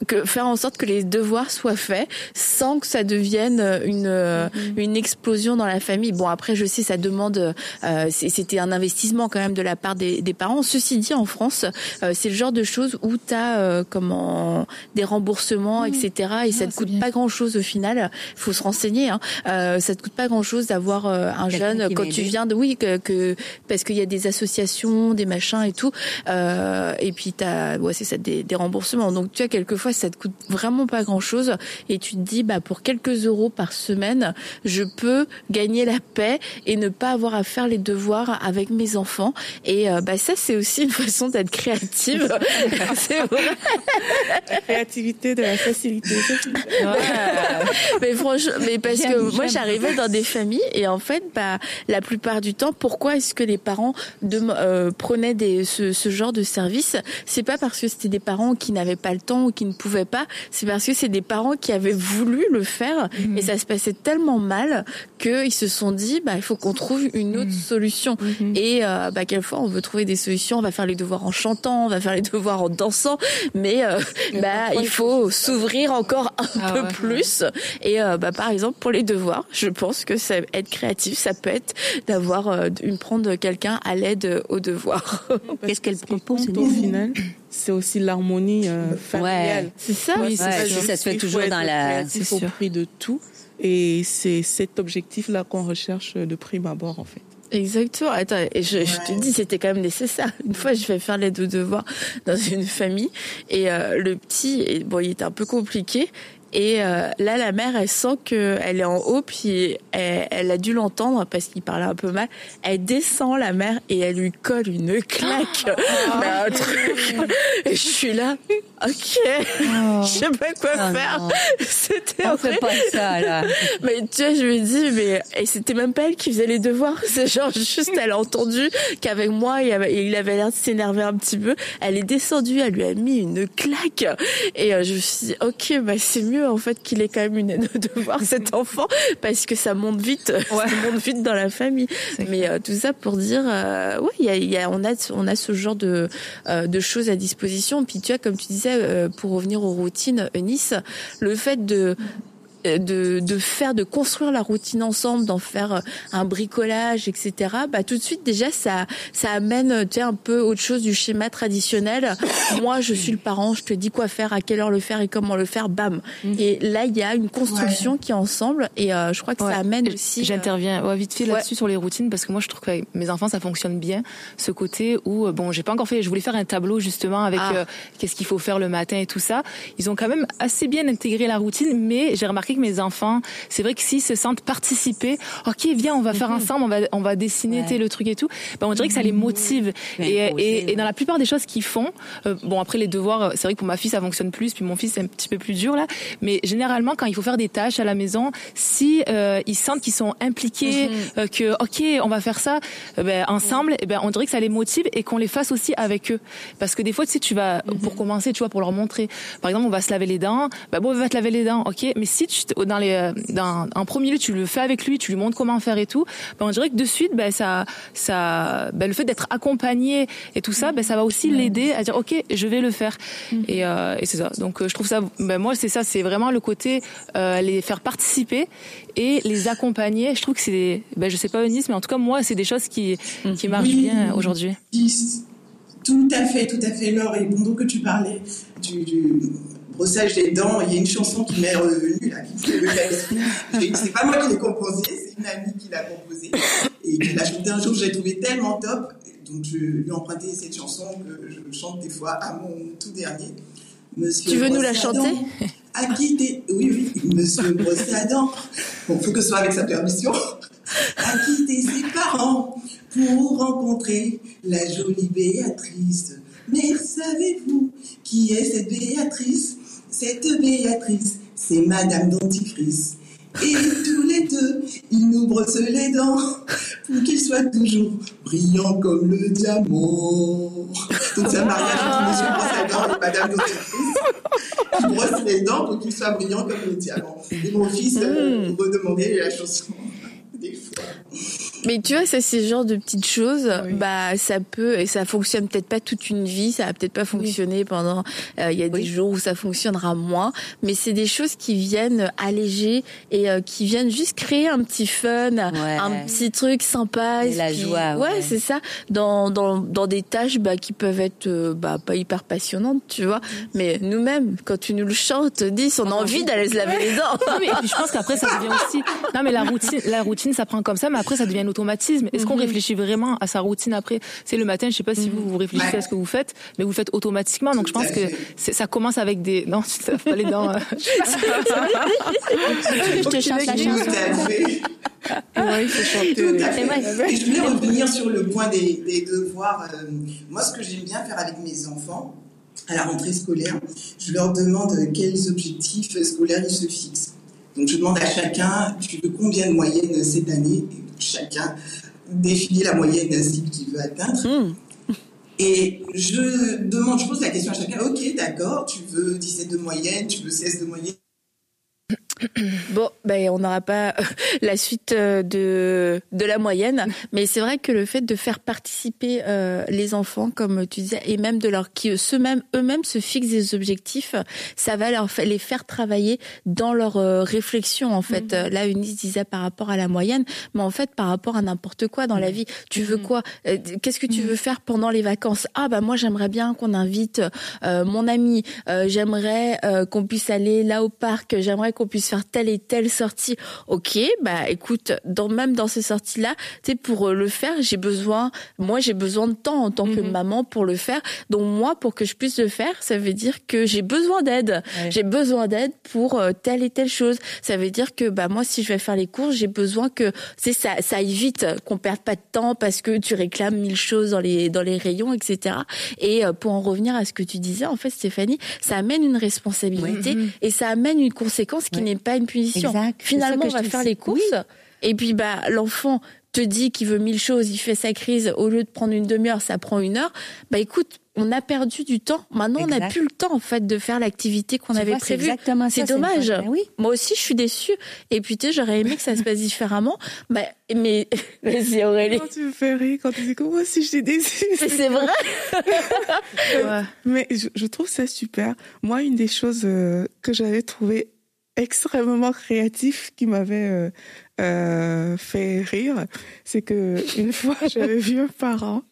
que, faire en sorte que les devoirs soient faits sans que ça devienne une euh, une explosion dans la famille. Bon après je sais ça demande euh, c'était un investissement quand même de la part des, des parents. Ceci dit en France euh, c'est le genre de choses où tu as comment des remboursements etc et ça Ah, te c'est coûte bien. pas grand chose au final. Faut se renseigner. Hein. Euh, ça te coûte pas grand chose d'avoir euh, un jeune quand tu viens de oui que, que parce qu'il y a des associations des machins et tout euh, et puis t'as ouais c'est ça des, des remboursements. Donc tu vois quelquefois ça te coûte vraiment pas grand chose et tu te dis bah pour quelques euros par semaine je peux gagner la paix et ne pas avoir à faire les devoirs avec mes enfants. Et euh, bah ça c'est aussi une façon d'être créative. C'est vrai. La créativité de la facilité. mais franchement, mais parce que moi j'arrivais dans des familles et en fait, bah la plupart du temps, pourquoi est-ce que les parents de, euh, prenaient des, ce, ce genre de service? C'est pas parce que c'était des parents qui n'avaient pas le temps ou qui ne pouvaient pas, c'est parce que c'est des parents qui avaient voulu le faire et ça se passait tellement mal qu'ils se sont dit, bah il faut qu'on trouve une autre solution. Et euh, bah quelquefois on veut trouver des solutions, on va faire les devoirs en chantant, on va faire les devoirs en dansant, mais euh, bah il faut s'ouvrir encore un Ah peu ouais. plus. Et euh, bah par exemple pour les devoirs, je pense que ça être créatif, ça peut être d'avoir euh, une prendre quelqu'un à l'aide aux devoirs. Qu'est-ce qu'elle propose, au final, c'est aussi l'harmonie euh, familiale. C'est ça. Oui, Ouais, si ça se fait toujours dans la- C'est au prix de tout. Et c'est cet objectif-là qu'on recherche de prime abord, en fait. Exactement. Attends, et je, je te dis, c'était quand même nécessaire. Une fois, je vais faire les deux devoirs dans une famille et euh, le petit, et bon, il était un peu compliqué. Et euh, là, la mère, elle sent que elle est en haut, puis elle, elle a dû l'entendre parce qu'il parlait un peu mal. Elle descend la mère et elle lui colle une claque, mais un truc. Et je suis là, ok, je sais pas quoi Oh faire. C'était On fait pas ça, là. Mais tu vois, je me dis, mais et c'était même pas elle qui faisait les devoirs. C'est genre juste, elle a entendu qu'avec moi, il avait, il avait l'air de s'énerver un petit peu. Elle est descendue, elle lui a mis une claque. Et euh, je me suis dit, ok, bah c'est mieux en fait qu'il ait quand même une aide aux devoirs cet enfant parce que ça monte vite, ça monte vite dans la famille. Mais euh, tout ça pour dire, euh, y a, il y a, on a, on a ce genre de euh, de choses à disposition. Puis tu vois, comme tu disais, euh, pour revenir aux routines, Eunice, le fait de de, de faire, de construire la routine ensemble, d'en faire un bricolage, etc. Bah tout de suite déjà ça ça amène tu sais un peu autre chose du schéma traditionnel. Moi je suis le parent, je te dis quoi faire, à quelle heure le faire et comment le faire, bam. Et là il y a une construction qui est ensemble et euh, je crois que Ouais. ça amène aussi. euh, J'interviens ouais, vite fait là-dessus sur les routines parce que moi je trouve qu'avec mes enfants ça fonctionne bien ce côté où euh, bon j'ai pas encore fait je voulais faire un tableau justement avec Ah. euh, qu'est-ce qu'il faut faire le matin et tout ça ils ont quand même assez bien intégré la routine mais j'ai remarqué que mes enfants c'est vrai que s'ils se sentent participer ok viens on va faire ensemble on va on va dessiner Ouais. le truc et tout. Ben on dirait que ça les motive. Mais et, dans la plupart des choses qu'ils font euh, bon après les devoirs euh, c'est vrai que pour ma fille ça fonctionne plus puis mon fils c'est un petit peu plus dur là. Mais généralement quand il faut faire des tâches à la maison si euh, ils sentent qu'ils sont impliqués euh, que ok on va faire ça ben, ensemble et ben on dirait que ça les motive et qu'on les fasse aussi avec eux. Parce que des fois tu sais tu vas pour commencer tu vois pour leur montrer. Par exemple on va se laver les dents. Ben bon on va te laver les dents ok mais si tu dans les euh, dans en premier lieu tu le fais avec lui tu lui montres comment faire et tout. Ben on dirait que de suite ben ça ça ben le fait d'être accompagné et tout ça ben ça va aussi l'aider à dire ok je vais le faire. Et, euh, et c'est ça. Donc euh, je trouve ça ben moi c'est ça c'est vraiment le côté euh, les faire participer et les accompagner. Je trouve que c'est ben je sais pas Eunice mais en tout cas moi c'est des choses qui qui marchent Oui. bien aujourd'hui. Tout à fait, tout à fait, Laure. Et pendant que tu parlais du, du brossage des dents, il y a une chanson qui m'est revenue, là, qui. C'est pas moi qui l'ai composée, c'est une amie qui l'a composée. Et qui l'a chantée un jour, je l'ai trouvée tellement top. Donc, je lui ai emprunté cette chanson que je chante des fois à mon tout dernier. Monsieur Tu veux nous la chanter a quitté, oui, oui, monsieur Brossadent. Bon, faut que ce soit avec sa permission. A quitté ses parents pour rencontrer la jolie Béatrice? Mais savez-vous qui est cette Béatrice? Cette Béatrice, c'est Madame Dentifrice. Et tous les deux, ils nous brossent les dents pour qu'ils soient toujours brillants comme le diamant. Donc c'est un mariage entre Monsieur Brossadent et Madame Dentifrice qui brosse les dents pour qu'ils soient brillants comme le diamant. Et mon fils euh, Mm. redemandait la chanson des fois. Mais tu vois, ça, c'est ce genre de petites choses. Bah, ça peut, et ça fonctionne peut-être pas toute une vie, ça va peut-être pas fonctionner pendant, euh, il y a des jours où ça fonctionnera moins, mais c'est des choses qui viennent alléger et euh, qui viennent juste créer un petit fun, un petit truc sympa. Et la puis- joie, Ouais, ouais. c'est ça. Dans, dans, dans des tâches, bah, qui peuvent être, euh, bah, pas hyper passionnantes, tu vois. Mais nous-mêmes, quand tu nous le chantes, dis, on a envie d'aller se laver les dents. Non, mais je pense qu'après ça devient aussi. Non, mais la routine, la routine, ça prend comme ça, mais après ça devient automatisme. Est-ce qu'on réfléchit vraiment à sa routine après? C'est le matin, je sais pas si vous vous réfléchissez Ouais. à ce que vous faites, mais vous le faites automatiquement. Donc je pense que ça commence avec des. Non, tu te laves pas les dents. euh. je te chante la chanson. Ouais, il faut chanter. Et je voulais revenir sur le point des, des devoirs. Euh, moi, ce que j'aime bien faire avec mes enfants, à la rentrée scolaire, je leur demande quels objectifs scolaires ils se fixent. Donc, je demande à chacun, tu veux combien de moyenne cette année? Et Chacun définit la moyenne cible qu'il veut atteindre. Hmm. Et je demande, je pose la question à chacun, ok, d'accord, tu veux 17 de moyenne, tu veux 16 de moyenne. Bon, ben on n'aura pas la suite euh, de de la moyenne, mais c'est vrai que le fait de faire participer euh, les enfants, comme tu disais, et même de leur qui eux-mêmes eux-mêmes se fixent des objectifs, ça va leur les faire travailler dans leur euh, réflexion en fait. Euh, Là, Eunice disait par rapport à la moyenne, mais en fait par rapport à n'importe quoi dans la vie. Tu veux quoi? Euh, Qu'est-ce que tu veux faire pendant les vacances? Ah bah moi j'aimerais bien qu'on invite euh, mon ami. Euh, j'aimerais euh, qu'on puisse aller là au parc. J'aimerais qu'on puisse faire faire telle et telle sortie. Ok, bah écoute, dans même dans ces sorties-là, tu sais, pour euh, le faire, j'ai besoin, moi j'ai besoin de temps en tant que Mhm. maman pour le faire. Donc moi, pour que je puisse le faire, ça veut dire que j'ai besoin d'aide. Ouais. J'ai besoin d'aide pour euh, telle et telle chose. Ça veut dire que bah moi, si je vais faire les courses, j'ai besoin que c'est ça, ça aille vite, qu'on perde pas de temps parce que tu réclames mille choses dans les dans les rayons, etc. Et euh, pour en revenir à ce que tu disais, en fait, Stéphanie, ça amène une responsabilité et ça amène une conséquence qui Ouais. n'est pas une punition. Exact. Finalement, on va faire les courses et puis bah l'enfant te dit qu'il veut mille choses, il fait sa crise, au lieu de prendre une demi-heure, ça prend une heure. Bah écoute, on a perdu du temps. Maintenant, on n'a plus le temps en fait de faire l'activité qu'on avait vois, c'est prévue. C'est dommage. oui. Moi aussi, je suis déçue. Et puis, tu sais, j'aurais aimé que ça se passe différemment. Bah, mais, vas-y, Aurélie. Quand tu me fais rire, quand tu dis que moi aussi je suis déçue. Mais c'est vrai. Ouais. Mais je, je trouve ça super. Moi, une des choses euh, que j'avais trouvé extrêmement créatif qui m'avait euh, euh, fait rire, c'est que une fois j'avais vu un parent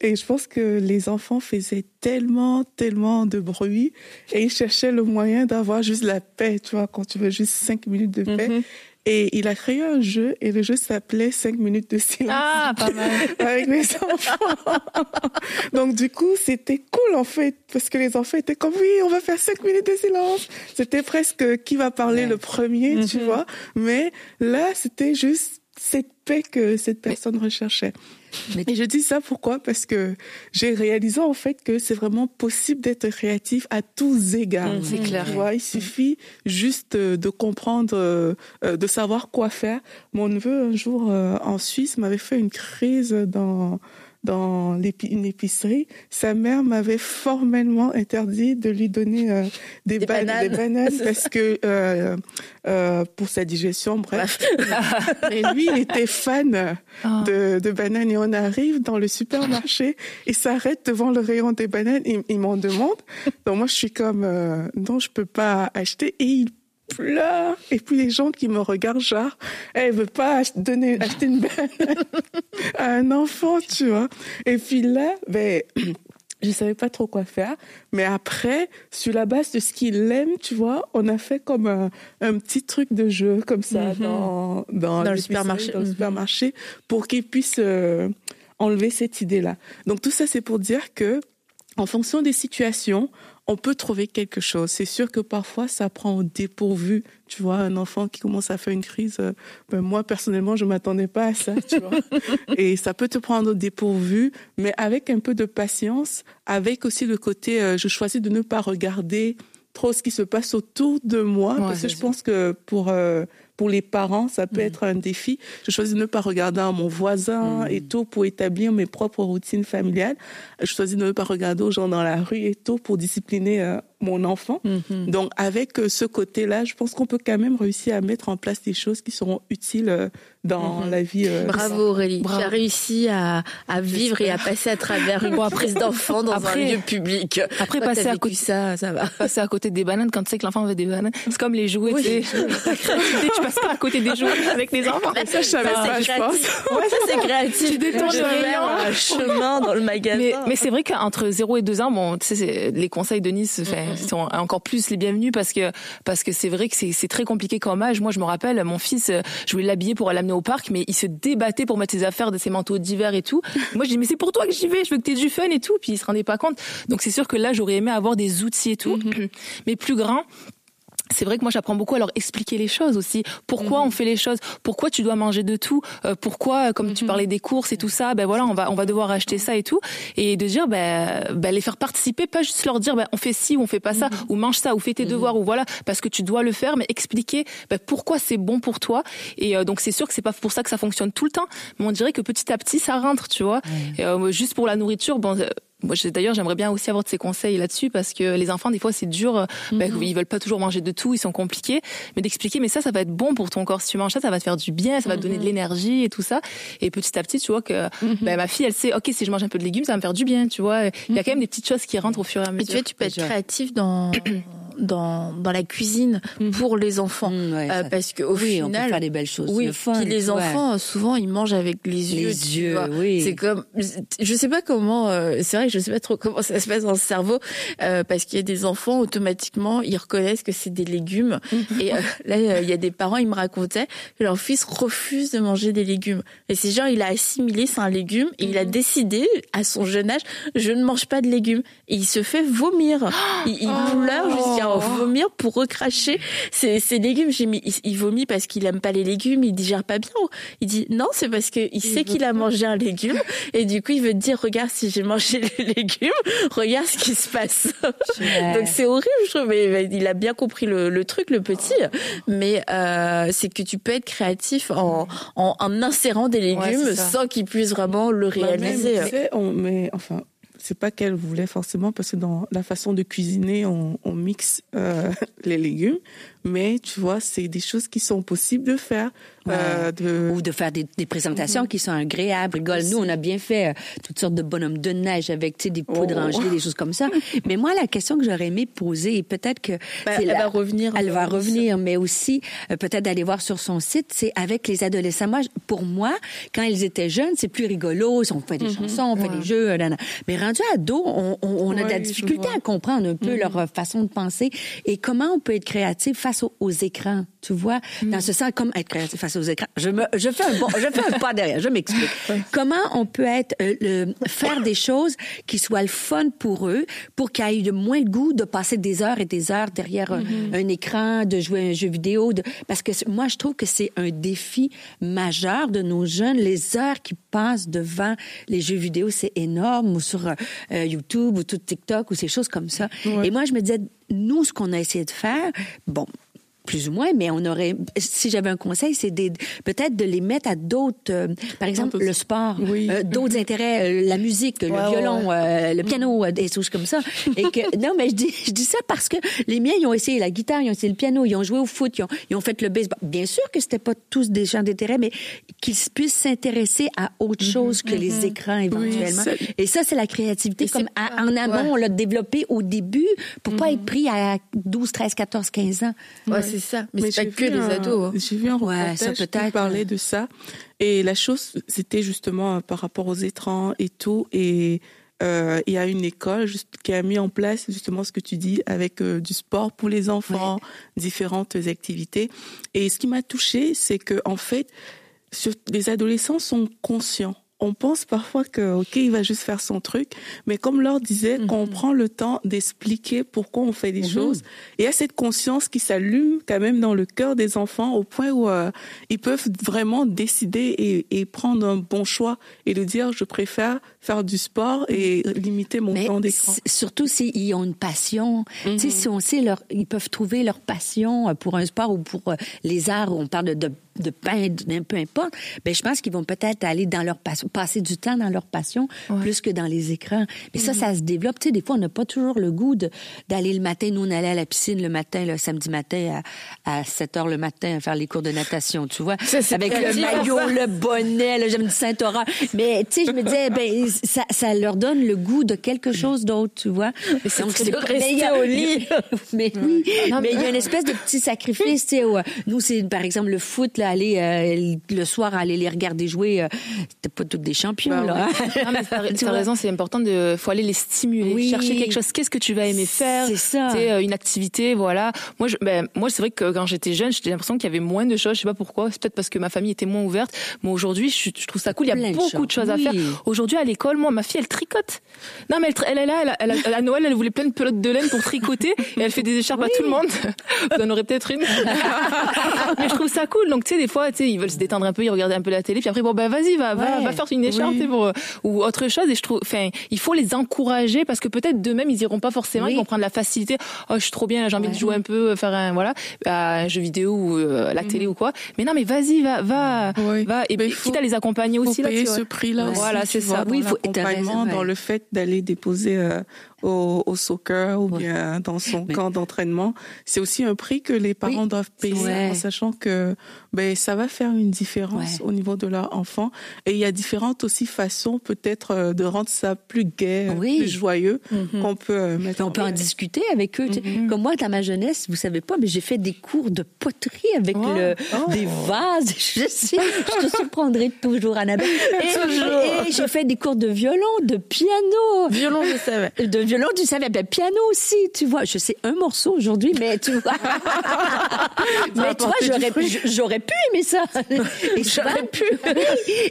et je pense que les enfants faisaient tellement, tellement de bruit et ils cherchaient le moyen d'avoir juste la paix, tu vois, quand tu veux juste cinq minutes de paix. Mhm. Et il a créé un jeu et le jeu s'appelait 5 minutes de silence Ah, pas mal. avec les enfants. Donc du coup, c'était cool en fait, parce que les enfants étaient comme oui, on va faire cinq minutes de silence. C'était presque qui va parler le premier, tu vois. Mais là, c'était juste cette paix que cette personne recherchait. Mais- Et je dis ça pourquoi? Parce que j'ai réalisé en fait que c'est vraiment possible d'être créatif à tous égards. c'est clair. Il suffit juste euh, de comprendre, euh, euh, de savoir quoi faire. Mon neveu, un jour, euh, en Suisse, m'avait fait une crise dans dans une épicerie. Sa mère m'avait formellement interdit de lui donner euh, des, Des ba- bananes. des bananes parce que euh, euh, pour sa digestion, bref. Mais lui, il était fan Ah. de, de bananes et on arrive dans le supermarché et s'arrête devant le rayon des bananes. Il, il m'en demande. Donc moi, je suis comme euh, non, je peux pas acheter et il pleure. Et puis les gens qui me regardent genre, elle veut pas donner acheter une banane à un enfant, tu vois. Et puis là, ben je savais pas trop quoi faire, mais après, sur la base de ce qu'il aime, tu vois, on a fait comme un, un petit truc de jeu comme ça Mhm. dans dans, Dans le supermarché. dans le Mhm. supermarché, pour qu'il puisse euh, enlever cette idée-là. Donc tout ça, c'est pour dire que en fonction des situations, on peut trouver quelque chose. C'est sûr que parfois, ça prend au dépourvu. Tu vois, un enfant qui commence à faire une crise, euh, ben moi, personnellement, je m'attendais pas à ça, tu vois. Et ça peut te prendre au dépourvu, mais avec un peu de patience, avec aussi le côté, euh, je choisis de ne pas regarder trop ce qui se passe autour de moi, Ouais, parce que je pense que pour euh, pour les parents, ça peut être un défi. Je choisis de ne pas regarder à mon voisin et tout pour établir mes propres routines familiales. Je choisis de ne pas regarder aux gens dans la rue et tout pour discipliner euh, mon enfant. Donc avec euh, ce côté-là, je pense qu'on peut quand même réussir à mettre en place des choses qui seront utiles euh, dans la vie. euh, Bravo Aurélie, Bravo. tu as réussi à, à vivre et à passer à travers une prise d'enfant dans Après- un lieu public. Après, Toi, passer à côté- ça, ça va. passer à côté des bananes quand tu sais que l'enfant veut des bananes. C'est comme les jouets, Oui. tu sais. Tu passes pas à côté des jouets avec les enfants. Ça, je savais Ça, pas, c'est je pense. créatif. Ouais, ça c'est créatif. Tu Je le rayon. chemin dans le magasin. Mais, mais c'est vrai qu'entre 0 et 2 ans, bon, tu sais, les conseils de Nice enfin, sont encore plus les bienvenus parce que parce que c'est vrai que c'est c'est très compliqué comme âge. Moi, je me rappelle, mon fils, euh, je voulais l'habiller pour l'amener au parc, mais il se débattait pour mettre ses affaires de ses manteaux d'hiver et tout. Moi, je dis mais c'est pour toi que j'y vais, je veux que t'aies du fun et tout. Puis il se rendait pas compte. Donc c'est sûr que là, j'aurais aimé avoir des outils et tout, mais plus grand. C'est vrai que moi j'apprends beaucoup à leur expliquer les choses aussi. Pourquoi on fait les choses? Pourquoi tu dois manger de tout? Euh, Pourquoi, comme tu parlais des courses et tout ça, ben voilà, on va on va devoir acheter ça et tout, et de dire ben, ben les faire participer, pas juste leur dire ben on fait ci ou on fait pas ça, ou mange ça ou fais tes devoirs ou voilà, parce que tu dois le faire, mais expliquer ben, pourquoi c'est bon pour toi. Et euh, donc c'est sûr que c'est pas pour ça que ça fonctionne tout le temps, mais on dirait que petit à petit ça rentre, tu vois. Et, euh, juste pour la nourriture, bon. D'ailleurs, j'aimerais bien aussi avoir de ces conseils là-dessus parce que les enfants, des fois, c'est dur. ben, ils veulent pas toujours manger de tout, ils sont compliqués. Mais d'expliquer, mais ça, ça va être bon pour ton corps. Si tu manges ça, ça va te faire du bien, ça va te donner de l'énergie et tout ça. Et petit à petit, tu vois que ben, ma fille, elle sait, ok, si je mange un peu de légumes, ça va me faire du bien, tu vois. Il y a quand même des petites choses qui rentrent au fur et à Mais tu mesure. vois, tu peux être créatif dans dans dans la cuisine Mhm. pour les enfants ouais, Euh, parce que au oui, on peut final faire des belles choses. oui le fun, puis les ouais. enfants souvent ils mangent avec les yeux Les yeux, oui. c'est comme je sais pas comment euh, c'est vrai que je sais pas trop comment ça se passe dans le cerveau euh, parce qu'il y a des enfants automatiquement ils reconnaissent que c'est des légumes et euh, là euh, il y a des parents ils me racontaient que leur fils refuse de manger des légumes et c'est genre il a assimilé c'est un légume et il a décidé à son jeune âge je ne mange pas de légumes et il se fait vomir il, il pleure jusqu'à en vomir pour recracher ses, ses légumes. J'ai mis il, il vomit parce qu'il aime pas les légumes il digère pas bien. Il dit non c'est parce que il sait qu'il a mangé un légume. Et du coup il veut te dire regarde si j'ai mangé les légumes regarde ce qui se passe. Ouais. donc c'est horrible je trouve. Mais il a bien compris le, le truc le petit. Mais euh, c'est que tu peux être créatif en, en, en insérant des légumes Ouais, sans qu'il puisse vraiment le Bah, réaliser. on, mais enfin, c'est pas qu'elle voulait forcément parce que dans la façon de cuisiner, on, on mixe euh, les légumes, mais tu vois, c'est des choses qui sont possibles de faire. euh, de... ou de faire des, des présentations qui sont agréables. Rigole, nous, on a bien fait euh, toutes sortes de bonhommes de neige avec des poudres Oh. en gelée, des choses comme ça. Mais moi, la question que j'aurais aimé poser, et peut-être que c'est elle la- va revenir elle va revenir, mais aussi euh, peut-être d'aller voir sur son site, c'est avec les adolescents. Moi, pour moi, quand ils étaient jeunes, c'est plus rigolo. On fait des chansons, on fait des jeux. nanana. Mais rendu ado, on, on, on a de la Ouais, difficulté à comprendre un peu leur euh, façon de penser et comment on peut être créatif face aux, aux écrans. Tu vois, dans ce sens, comme être créatif face aux écrans. Je me, je fais un bon, je fais un pas derrière. Je m'explique. Comment on peut être, euh, le, faire des choses qui soient le fun pour eux, pour qu'ils aient de moins le goût de passer des heures et des heures derrière un- un, écran, de jouer à un jeu vidéo. De, parce que moi, je trouve que c'est un défi majeur de nos jeunes. Les heures qui passent devant les jeux vidéo, c'est énorme, ou sur euh, euh, YouTube, ou tout TikTok, ou ces choses comme ça. Et moi, je me disais, nous, ce qu'on a essayé de faire, bon, plus ou moins, mais on aurait, si j'avais un conseil, c'est des- peut-être de les mettre à d'autres, euh, par exemple, le sport, Oui. euh, d'autres intérêts, euh, la musique, le violon, le piano, euh, des choses comme ça. Et que, non, mais je dis, je dis ça parce que les miens, ils ont essayé la guitare, ils ont essayé le piano, ils ont joué au foot, ils ont, ils ont fait le baseball. Bien sûr que c'était pas tous des champs d'intérêt, mais qu'ils puissent s'intéresser à autre chose que les écrans éventuellement. Et ça, c'est la créativité. Et Comme à- en amont, ouais. on l'a développé au début pour pas être pris à 12, 13, 14, 15 ans. Ouais c'est ça mais, c'est j'ai pas que les ados hein. J'ai vu un Ouais, reportage ça qui parlait de ça. Et la chose, c'était justement euh, par rapport aux écrans et tout. Et euh, il y a une école juste, qui a mis en place justement ce que tu dis avec euh, du sport pour les enfants, différentes activités. Et ce qui m'a touchée, c'est que en fait, les adolescents sont conscients. On pense parfois que ok, il va juste faire son truc, mais comme Laure disait, quand on prend le temps d'expliquer pourquoi on fait les choses, il y a cette conscience qui s'allume quand même dans le cœur des enfants au point où euh, ils peuvent vraiment décider et, et prendre un bon choix et de dire je préfère faire du sport et limiter mon Mais temps d'écran. surtout s'ils ont une passion. Tu sais, si on sait leur, ils peuvent trouver leur passion euh, pour un sport ou pour euh, les arts, où on parle de, de, peindre, peu importe. Ben, je pense qu'ils vont peut-être aller dans leur passion, passer du temps dans leur passion plus que dans les écrans. Mais ça, ça se développe. Tu sais, des fois, on n'a pas toujours le goût d'aller le matin. Nous, on allait à la piscine le matin, le samedi matin à, à 7 heures le matin à faire les cours de natation, tu vois. Ça, c'est Avec le maillot, ça. le bonnet, le j'aime du Saint-Aurore. Mais, tu sais, je me disais, ben, ça, ça leur donne le goût de quelque chose d'autre, tu vois. Mais c'est Donc, a- au lit. mais oui, Non, mais il y a une espèce de petit sacrifice, tu sais. euh, Nous, c'est, par exemple, le foot, là, aller, euh, le soir, aller les regarder jouer, euh, c'était pas toutes des champions, Bah là. Non, mais t'as raison, c'est important de, faut aller les stimuler, Oui. chercher quelque chose. Qu'est-ce que tu vas aimer faire? C'est ça. Euh, une activité, voilà. Moi, je, ben, moi, c'est vrai que quand j'étais jeune, j'ai l'impression qu'il y avait moins de choses. Je sais pas pourquoi. C'est peut-être parce que ma famille était moins ouverte. Mais aujourd'hui, je, je trouve ça cool. Il y a Plein de beaucoup de choses, à faire. Aujourd'hui, à l'école, moi, ma fille, elle tricote. Non, mais elle, est là, elle, elle à Noël, elle voulait plein de pelotes de laine pour tricoter et elle fait des écharpes à tout le monde. Vous en aurez peut-être une. mais je trouve ça cool. Donc, tu sais, des fois, tu sais, ils veulent se détendre un peu, ils regardent un peu la télé, puis après, bon, ben, vas-y, va, va, Ouais. va faire une écharpe, Oui. pour, euh, ou autre chose. Et je trouve, enfin, il faut les encourager parce que peut-être d'eux-mêmes, ils iront pas forcément, Oui. ils vont prendre la facilité. Oh, je suis trop bien, j'ai envie de jouer un peu, euh, faire un, voilà, un jeu vidéo ou euh, la télé ou quoi. Mais non, mais vas-y, va, va, Oui. va, et puis, faut- quitte à les accompagner faut aussi là, payer tu vois. ce prix-là Voilà, c'est ça. Oui, faut- raison, dans le fait d'aller déposer euh, au, au soccer ou bien dans son Mais- camp d'entraînement. C'est aussi un prix que les parents doivent payer Ouais. en sachant que ben ça va faire une différence au niveau de leur enfant. Et il y a différentes aussi façons peut-être euh, de rendre ça plus gai, plus joyeux Mhm. qu'on peut euh, mettre. on peut en discuter avec eux. tu sais. Comme moi, dans ma jeunesse, vous savez pas, mais j'ai fait des cours de poterie avec le, des vases. Je sais, je te surprendrai toujours, Annabelle. Et, et j'ai fait des cours de violon, de piano. Violon, je savais. De violon, tu savais, ben, piano aussi, tu vois. Je sais un morceau aujourd'hui, mais tu vois. mais toi, j'aurais, j'aurais pu aimer ça. Et souvent, pu.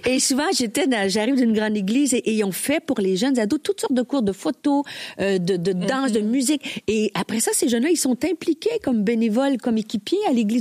et souvent, j'étais j'arrive d'une grande église et, et ils ont fait pour les jeunes ados toutes sortes de cours de photo, euh, de, de danse, de musique. Et après ça, ces jeunes-là, ils sont impliqués comme bénévoles, comme équipiers à l'église.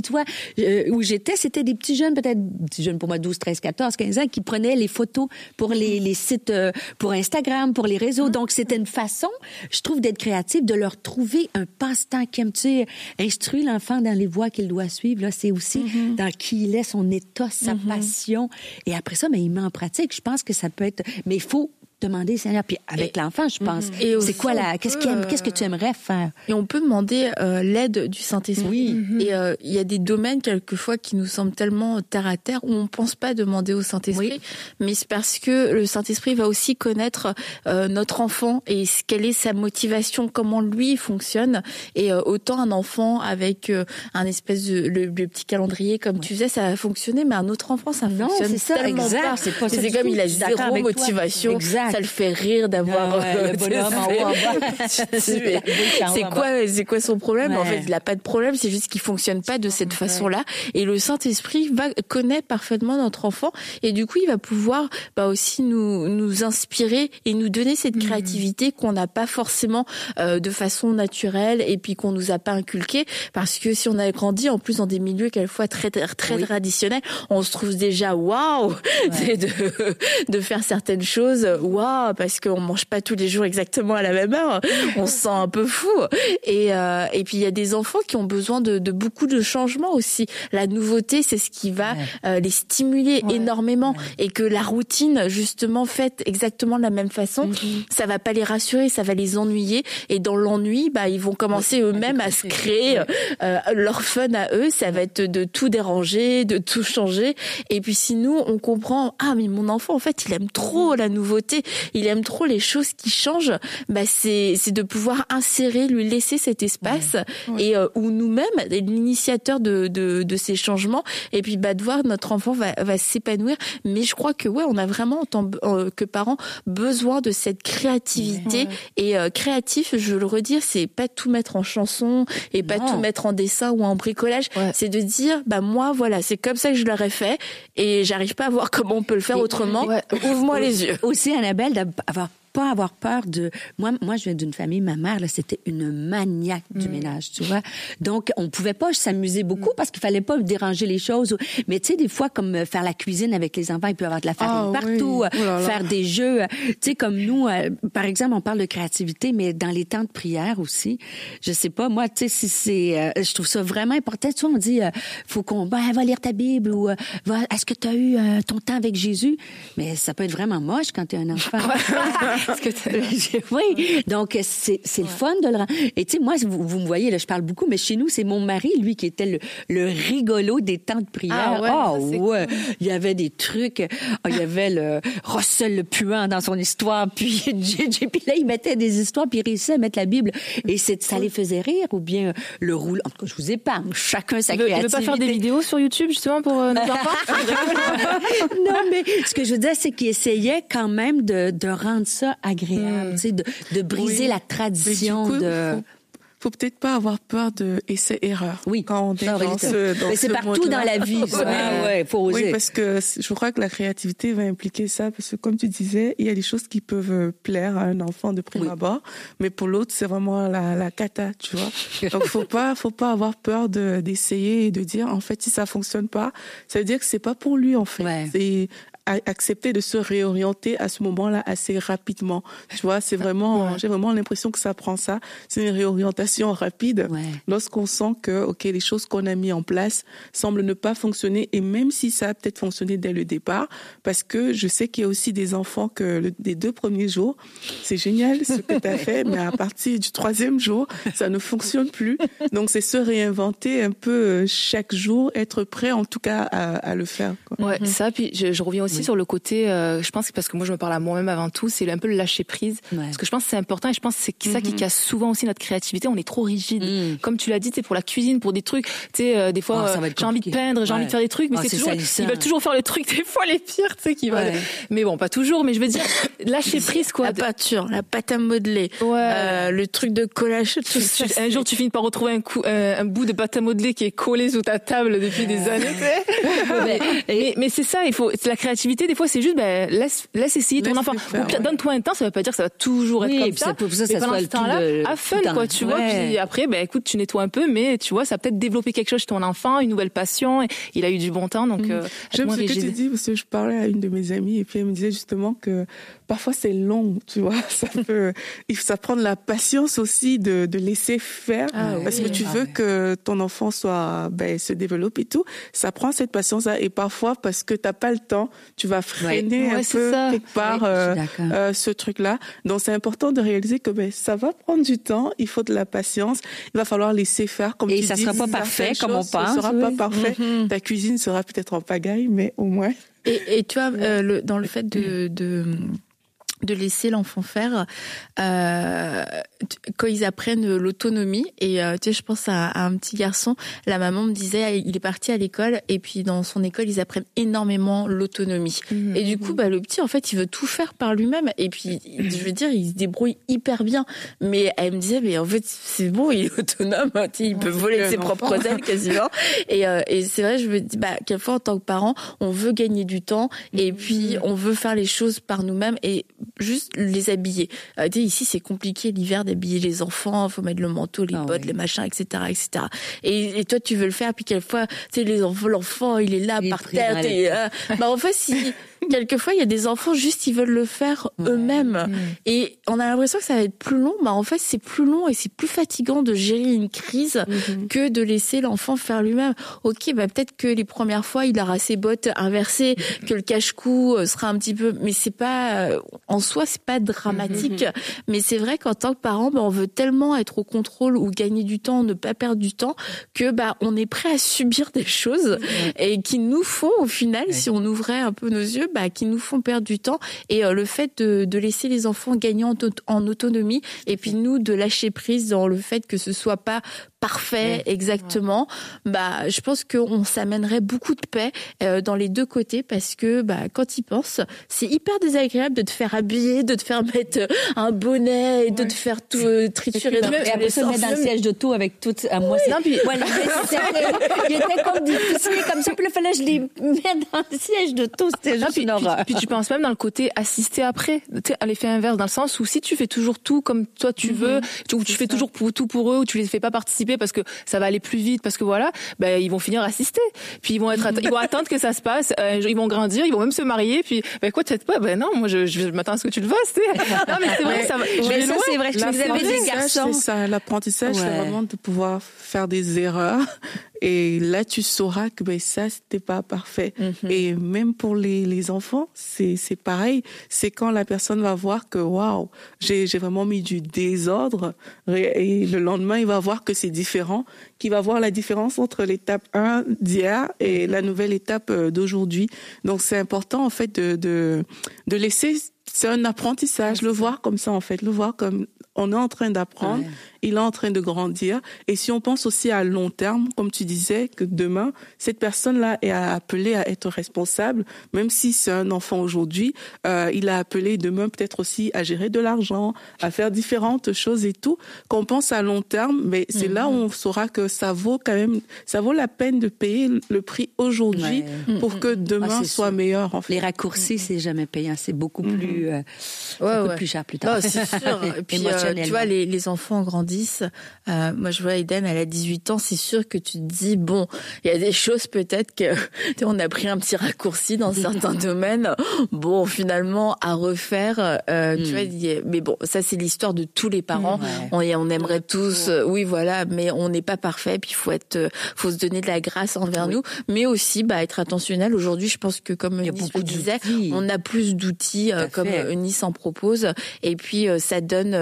Euh, où j'étais, c'était des petits jeunes, peut-être, petits jeunes pour moi, 12, 13, 14, 15 ans, qui prenaient les photos pour les, les sites, euh, pour Instagram, pour les réseaux. Donc, c'était une façon, je trouve, d'être créative, de leur trouver un passe-temps qui aime, tu instruire l'enfant dans les voies qu'il doit suivre. Là, c'est aussi dans qui il est, son état, sa passion. Et après ça, mais il met en pratique. Je pense que ça peut être, mais il faut demander Seigneur. Puis avec l'enfant je pense Et c'est quoi la qu'est-ce qu'il aime qu'est-ce que tu aimerais faire? Et on peut demander euh, l'aide du Saint-Esprit. Et euh, il y a des domaines quelquefois qui nous semblent tellement terre à terre où on pense pas demander au Saint-Esprit, mais c'est parce que le Saint-Esprit va aussi connaître euh, notre enfant et quelle est sa motivation, comment lui fonctionne. Et euh, autant un enfant avec euh, un espèce de le, le petit calendrier comme tu faisais, ça va fonctionner, mais un autre enfant ça Non, fonctionne ça, tellement exact, pas. c'est comme il a zéro motivation, Exact. Ça le fait rire d'avoir Ah ouais, euh, c'est quoi, c'est quoi son problème? En fait, il a pas de problème, c'est juste qu'il fonctionne pas de cette façon-là. Et le Saint-Esprit va connaît parfaitement notre enfant, et du coup, il va pouvoir bah, aussi nous nous inspirer et nous donner cette créativité qu'on n'a pas forcément euh, de façon naturelle, et puis qu'on nous a pas inculqué, parce que si on a grandi en plus dans des milieux quelquefois très très traditionnels, on se trouve déjà waouh! De de faire certaines choses, waouh, parce qu'on mange pas tous les jours exactement à la même heure, on se sent un peu fou. Et euh, et puis il y a des enfants qui ont besoin de, de beaucoup de changements aussi. La nouveauté, c'est ce qui va euh, les stimuler énormément, et que la routine justement faite exactement de la même façon, ça va pas les rassurer, ça va les ennuyer. Et dans l'ennui, bah ils vont commencer eux-mêmes à se créer euh, leur fun à eux. Ça va être de tout déranger, de tout changer. Et puis si nous on comprend, ah mais mon enfant en fait il aime trop la nouveauté, il aime trop les choses qui changent. Bah c'est c'est de pouvoir insérer, lui laisser cet espace et euh, où nous-mêmes l'initiateur de, de de ces changements. Et puis bah de voir notre enfant va va s'épanouir. Mais je crois que ouais on a vraiment en tant euh, que parents besoin de cette créativité et euh, créatif. Je veux le redire, c'est pas tout mettre en chanson et pas tout mettre en dessin ou en bricolage. C'est de dire bah moi voilà c'est comme ça que je l'aurais fait et j'arrive pas à voir comment on peut le faire autrement. Ouvre-moi les yeux. aussi Annabelle d'avoir pas avoir peur de moi moi je viens d'une famille ma mère là c'était une maniaque du ménage tu vois. Donc on pouvait pas s'amuser beaucoup parce qu'il fallait pas déranger les choses mais tu sais des fois comme euh, faire la cuisine avec les enfants il peut y avoir de la farine Ah partout oui. euh, Oh là là. faire des jeux euh, tu sais comme nous par exemple on parle de créativité mais dans les temps de prière aussi je sais pas moi tu sais si c'est euh, je trouve ça vraiment important. Tu vois on dit euh, faut qu'on ben, va lire ta Bible ou euh, va est-ce que tu as eu ton temps avec Jésus? Mais ça peut être vraiment moche quand tu es un enfant Que t'as- oui, donc c'est c'est le fun de le rendre. Et tu sais, moi, vous, vous me voyez, là, je parle beaucoup, mais chez nous, c'est mon mari, lui, qui était le, le rigolo des temps de prière. Ah ouais, Ah ouais, il y avait des trucs. Ah, il y avait le Russell le puant dans son histoire, puis JJ, puis là, il mettait des histoires, puis il réussissait à mettre la Bible. Et c'est ça les faisait rire, ou bien le roule. En tout cas, je vous épargne, chacun sa Il veut, il veut créativité. pas faire des vidéos sur YouTube justement pour euh, nos enfants non, mais ce que je veux dire, c'est qu'il essayait quand même de, de rendre ça agréable, sais, de, de briser Oui. la tradition coup, de... faut, faut peut-être pas avoir peur de essais erreurs. Oui. Quand on est Non, dans oui, ce, dans mais c'est ce partout dans la vie, ça. Ah ouais, faut oser. Oui, parce que je crois que la créativité va impliquer ça, parce que comme tu disais, il y a des choses qui peuvent euh, plaire à un enfant de prime Oui. abord, mais pour l'autre, c'est vraiment la, la cata, tu vois. Donc, faut pas, faut pas avoir peur de, d'essayer et de dire, en fait, si ça fonctionne pas, ça veut dire que c'est pas pour lui, en fait. Ouais. C'est accepter de se réorienter à ce moment-là assez rapidement. Tu vois, c'est vraiment, j'ai vraiment l'impression que ça prend ça. C'est une réorientation rapide lorsqu'on sent que, ok, les choses qu'on a mis en place semblent ne pas fonctionner et même si ça a peut-être fonctionné dès le départ, parce que je sais qu'il y a aussi des enfants que le, les deux premiers jours, c'est génial ce que tu as fait, mais à partir du troisième jour, ça ne fonctionne plus. Donc c'est se réinventer un peu euh, chaque jour, être prêt en tout cas à, à le faire. Quoi. Ouais, mm-hmm. ça. Puis je, je reviens aussi sur le côté, euh, je pense que parce que moi je me parle à moi-même avant tout, c'est un peu le lâcher prise. Parce que je pense que c'est important et je pense que c'est ça qui mm-hmm. casse souvent aussi notre créativité. On est trop rigide. Mm. Comme tu l'as dit, c'est pour la cuisine, pour des trucs. Tu sais, euh, des fois, oh, j'ai envie de peindre, j'ai envie de faire des trucs, mais oh, c'est toujours, ils veulent toujours faire le truc des fois les pires, tu sais, qui veulent. Mais bon, pas toujours. Mais je veux dire, lâcher prise quoi. La peinture, la pâte à modeler, euh, le truc de collage. Tout ça, un jour, tu finis par retrouver un, coup, un, bout de pâte à modeler qui est collé sous ta table depuis des années. mais, mais, c'est ça, il faut. La créativité, des fois, c'est juste, ben, laisse, laisse essayer ton enfant. Donne-toi un temps, ça veut pas dire que ça va toujours être comme ça. Pour ça, ça soit le temps-là, à fun, quoi, tu vois. Puis après, ben, écoute, tu nettoies un peu, mais tu vois, ça peut-être développé quelque chose chez ton enfant, une nouvelle passion. il a eu du bon temps, donc. Euh, J'aime ce que tu dis parce que je parlais à une de mes amies et puis elle me disait justement que parfois c'est long, tu vois. Ça peut, ça prend de la patience aussi de, de laisser faire ah parce que tu veux que ton enfant soit, ben, se développe et tout. Ça prend cette patience-là et parfois parce que t'as pas le temps, tu vas freiner un peu quelque part euh, euh, ce truc-là. Donc c'est important de réaliser que ben, ça va prendre du temps, il faut de la patience, il va falloir laisser faire comme et tu ça dis. sera pas parfait comme on pense. Ça sera pas parfait. Mm-hmm. Ta cuisine sera peut-être en pagaille, mais au moins. Et, et tu vois, euh, le, dans le fait de, de de laisser l'enfant faire euh, quand ils apprennent l'autonomie. Et euh, tu sais je pense à, un petit garçon la maman me disait il est parti à l'école et puis dans son école ils apprennent énormément l'autonomie. Mmh, et du coup bah le petit en fait il veut tout faire par lui-même. Et puis je veux dire il se débrouille hyper bien. Mais elle me disait mais en fait c'est bon il est autonome tu sais, il peut voler ses propres ailes quasiment. Et, euh, et c'est vrai je me dis bah quelquefois en tant que parent on veut gagner du temps et mmh. puis on veut faire les choses par nous-mêmes. Et juste les habiller. Euh, ici, c'est compliqué l'hiver d'habiller les enfants. Faut mettre le manteau, les ah bottes, les machins, etc., etc. Et, et, toi, tu veux le faire, puis quelquefois, tu sais, les enfants, l'enfant, il est là par terre. Euh, bah en fait, si quelquefois, il y a des enfants juste ils veulent le faire eux-mêmes et on a l'impression que ça va être plus long. Bah en fait, c'est plus long et c'est plus fatigant de gérer une crise mhm. que de laisser l'enfant faire lui-même. Ok, bah peut-être que les premières fois, il aura ses bottes inversées, que le cache-cou euh, sera un petit peu, mais c'est pas euh, en soi, c'est pas dramatique. Mhm. Mais c'est vrai qu'en tant que parent, bah, on veut tellement être au contrôle ou gagner du temps, ne pas perdre du temps, que bah on est prêt à subir des choses et qui nous font au final, si on ouvrait un peu nos yeux, bah, qui nous font perdre du temps. Et euh, le fait de, de, laisser les enfants gagner en, en, autonomie, et puis nous de lâcher prise dans le fait que ce soit pas parfait exactement, bah je pense qu'on s'amènerait beaucoup de paix euh, dans les deux côtés parce que bah quand ils pensent, c'est hyper désagréable de te faire habiller, de te faire mettre un bonnet et de te faire tout euh, triturer. Et, après se mettre dans le siège d'auto avec tout. À moi, c'est. Non, puis était comme difficile comme ça. Puis il fallait que je les mette dans le siège d'auto. C'était juste une horreur. Puis, tu penses même dans le côté assister après, tu sais, à l'effet inverse dans le sens où si tu fais toujours tout comme toi tu veux, ou tu fais toujours tout pour eux, ou tu les fais pas participer parce que ça va aller plus vite, parce que voilà, ben, ils vont finir assister. Puis ils vont être, ils vont attendre que ça se passe, euh, ils vont grandir, ils vont même se marier, puis ben quoi, peut-être pas, ben non, moi je, je m'attends à ce que tu le fasses, Non mais c'est vrai, ça va. Mais ça c'est vrai, que vous avez des garçons. C'est ça, l'apprentissage, c'est vraiment de pouvoir faire des erreurs et là, tu sauras que ben, ça, c'était pas parfait. Mhm. Et même pour les, les enfants, c'est, pareil. C'est quand la personne va voir que, waouh, j'ai, j'ai vraiment mis du désordre. Et le lendemain, il va voir que c'est différent, qu'il va voir la différence entre l'étape 1 d'hier et la nouvelle étape euh, d'aujourd'hui. Donc, c'est important, en fait, de, de, de laisser c'est un apprentissage, le voir comme ça en fait, le voir comme on est en train d'apprendre, il est en train de grandir. Et si on pense aussi à long terme, comme tu disais, que demain, cette personne-là est appelée à être responsable, même si c'est un enfant aujourd'hui, euh, il a appelé demain peut-être aussi à gérer de l'argent, à faire différentes choses et tout. Qu'on pense à long terme, mais c'est là où mhm. on saura que ça vaut quand même, ça vaut la peine de payer le prix aujourd'hui pour que mhm. demain ah, soit meilleur. En fait. Les raccourcis, c'est jamais payant, c'est beaucoup mhm. plus, euh, beaucoup plus cher plus tard. c'est sûr. Et puis, euh, tu vois, les, les enfants grandissent 10. Euh, moi, je vois Eden, elle a 18 ans. C'est sûr que tu te dis, bon, il y a des choses peut-être que on a pris un petit raccourci dans certains domaines. Bon, finalement, à refaire, euh, tu vois. Mais bon, ça, c'est l'histoire de tous les parents. On, et on aimerait tous, euh, oui, voilà, mais on n'est pas parfait. Puis il faut être, euh, faut se donner de la grâce envers nous, mais aussi, bah, être attentionnel. Aujourd'hui, je pense que comme Il y a Nice beaucoup le disait, on a plus d'outils comme fait. euh, Nice en propose. Et puis ça donne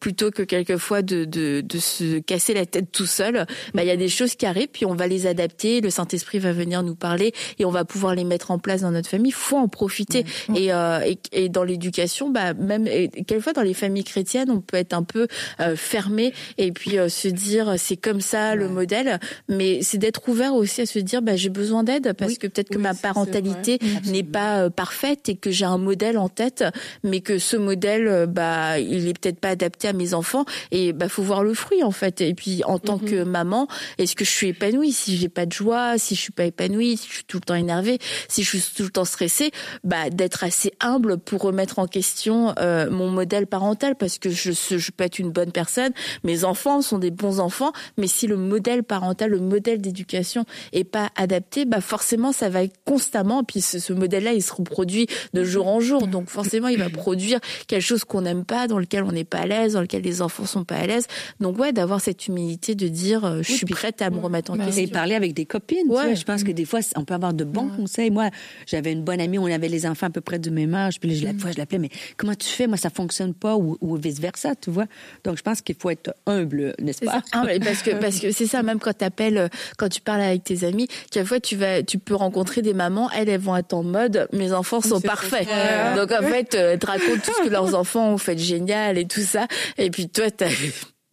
plutôt que quelquefois de, de, de se casser la tête tout seul. Bah il y a des choses qui arrivent, puis on va les adapter. Le Saint Esprit va venir nous parler et on va pouvoir les mettre en place dans notre famille. Faut en profiter. Et, euh, et et dans l'éducation, bah même et quelquefois dans les familles chrétiennes, on peut être un peu euh, fermé et puis euh, se dire c'est comme ça le modèle. Mais c'est d'être ouvert aussi à se dire bah j'ai besoin d'aide parce que peut-être que ma parentalité n'est pas euh, parfaite et que j'ai un modèle en tête, mais que ce modèle, euh, bah, il est peut-être pas adapté à mes enfants. Et bah, faut voir le fruit en fait. Et puis en tant Mhm. que maman, est-ce que je suis épanouie? Si j'ai pas de joie, si je suis pas épanouie, si je suis tout le temps énervée, si je suis tout le temps stressée, bah, d'être assez humble pour remettre en question euh, mon modèle parental, parce que je, je peux être une bonne personne. Mes enfants sont des bons enfants, mais si le modèle parental, le modèle d'éducation est pas adapté, bah forcément ça va être constamment. Puis ce, ce modèle-là, il se reproduit de jour en jour, donc forcément il va produire quelque chose qu'on n'aime pas, dans lequel on n'est pas à l'aise, dans lequel les enfants sont pas à l'aise. Donc ouais, d'avoir cette humilité de dire, euh, je suis prête à me remettre en Et question. parler avec des copines. tu vois. je pense que des fois, on peut avoir de bons conseils. Moi, j'avais une bonne amie, on avait les enfants à peu près du même âge. Puis là, je, la fois, je l'appelais, mais comment tu fais? Moi, ça fonctionne pas ou, ou vice-versa, tu vois. Donc, je pense qu'il faut être humble, n'est-ce pas? Ah, mais parce que parce que c'est ça même quand t'appelles euh, quand tu parles avec tes amis quelquefois tu vas tu peux rencontrer des mamans elles elles vont être en mode mes enfants sont parfaits donc en fait euh, elles te racontent tout ce que leurs enfants ont fait de génial et tout ça et puis toi t'as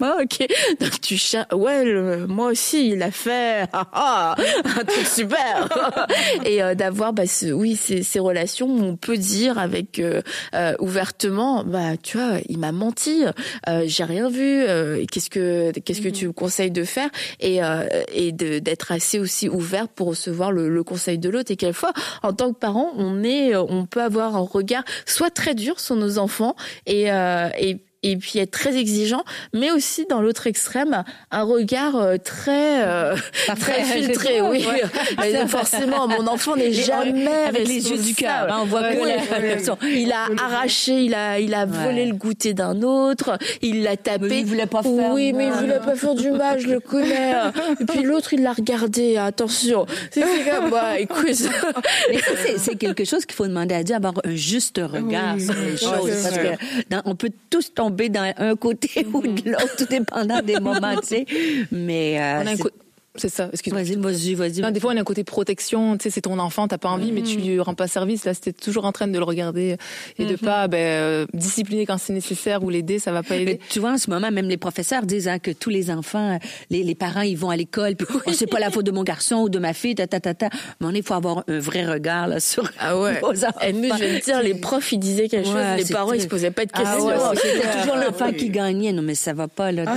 Ah, ok. Donc tu cherches. Ouais, le- moi aussi, il a fait ah, ah, un truc super. et euh, d'avoir, bah, ce- oui, ces, ces relations où on peut dire avec euh, euh, ouvertement, bah, tu vois, il m'a menti. Euh, J'ai rien vu. euh, qu'est-ce que qu'est-ce que tu me conseilles de faire? Et euh, et d'être assez aussi ouverte pour recevoir le, le conseil de l'autre. Et quelquefois, en tant que parent, on est, on peut avoir un regard soit très dur sur nos enfants et euh, et et puis être très exigeant, mais aussi dans l'autre extrême, un regard euh, très euh, très filtré. Oui, forcément, mon enfant n'est jamais avec les yeux du cœur. hein, on voit que ouais. Il a arraché, il a il a volé le goûter d'un autre, il l'a tapé. Mais il voulait pas faire Oui, mais il voulait pas faire du mal, je le connais. Et puis l'autre, il l'a regardé. Attention, c'est c'est comme bah écoute. Quelque chose qu'il faut demander à Dieu, avoir un juste regard Oui. sur les choses. parce que dans- on peut tous tomber dans un côté ou de l'autre, tout dépendant des moments, tu sais. Mais euh, On a un C'est ça, excuse-moi. vas-y, vas-y, vas-y. Non, des fois, on a un côté protection, tu sais, c'est ton enfant, t'as pas envie, mais tu lui rends pas service. Là, c'était toujours en train de le regarder et de pas ben, euh, discipliner quand c'est nécessaire ou l'aider, ça va pas Mais aider. tu vois, en ce moment, même les professeurs disent hein, que tous les enfants, les, les parents, ils vont à l'école, puis oh, c'est pas la faute de mon garçon ou de ma fille, ta, ta, ta, ta. Mais il faut avoir un vrai regard là, sur Ah ouais. vos enfants. Et nous, je vais te dire, les profs, ils disaient quelque chose, les parents, ils se posaient pas de Ah questions. ouais, c'était toujours l'enfant oui. qui gagnait. Non, mais ça va pas, là. Ah.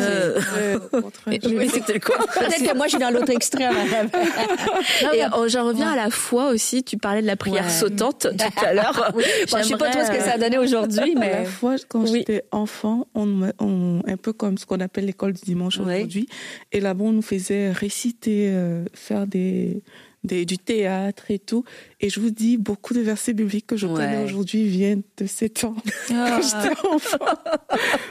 Mais c'était quoi? Peut-être que moi, je suis dans l'autre extrême. Et euh, j'en reviens à la foi aussi. Tu parlais de la prière Ouais. sautante tout à l'heure. Bon, je sais pas trop ce que ça a donné aujourd'hui, À mais. la fois, quand Oui. j'étais enfant, on, on, un peu comme ce qu'on appelle l'école du dimanche Oui. aujourd'hui. Et là-bas, on nous faisait réciter, euh, faire des, des, du théâtre et tout. Et je vous dis, beaucoup de versets bibliques que je connais aujourd'hui viennent de ces temps Ah. quand j'étais enfant.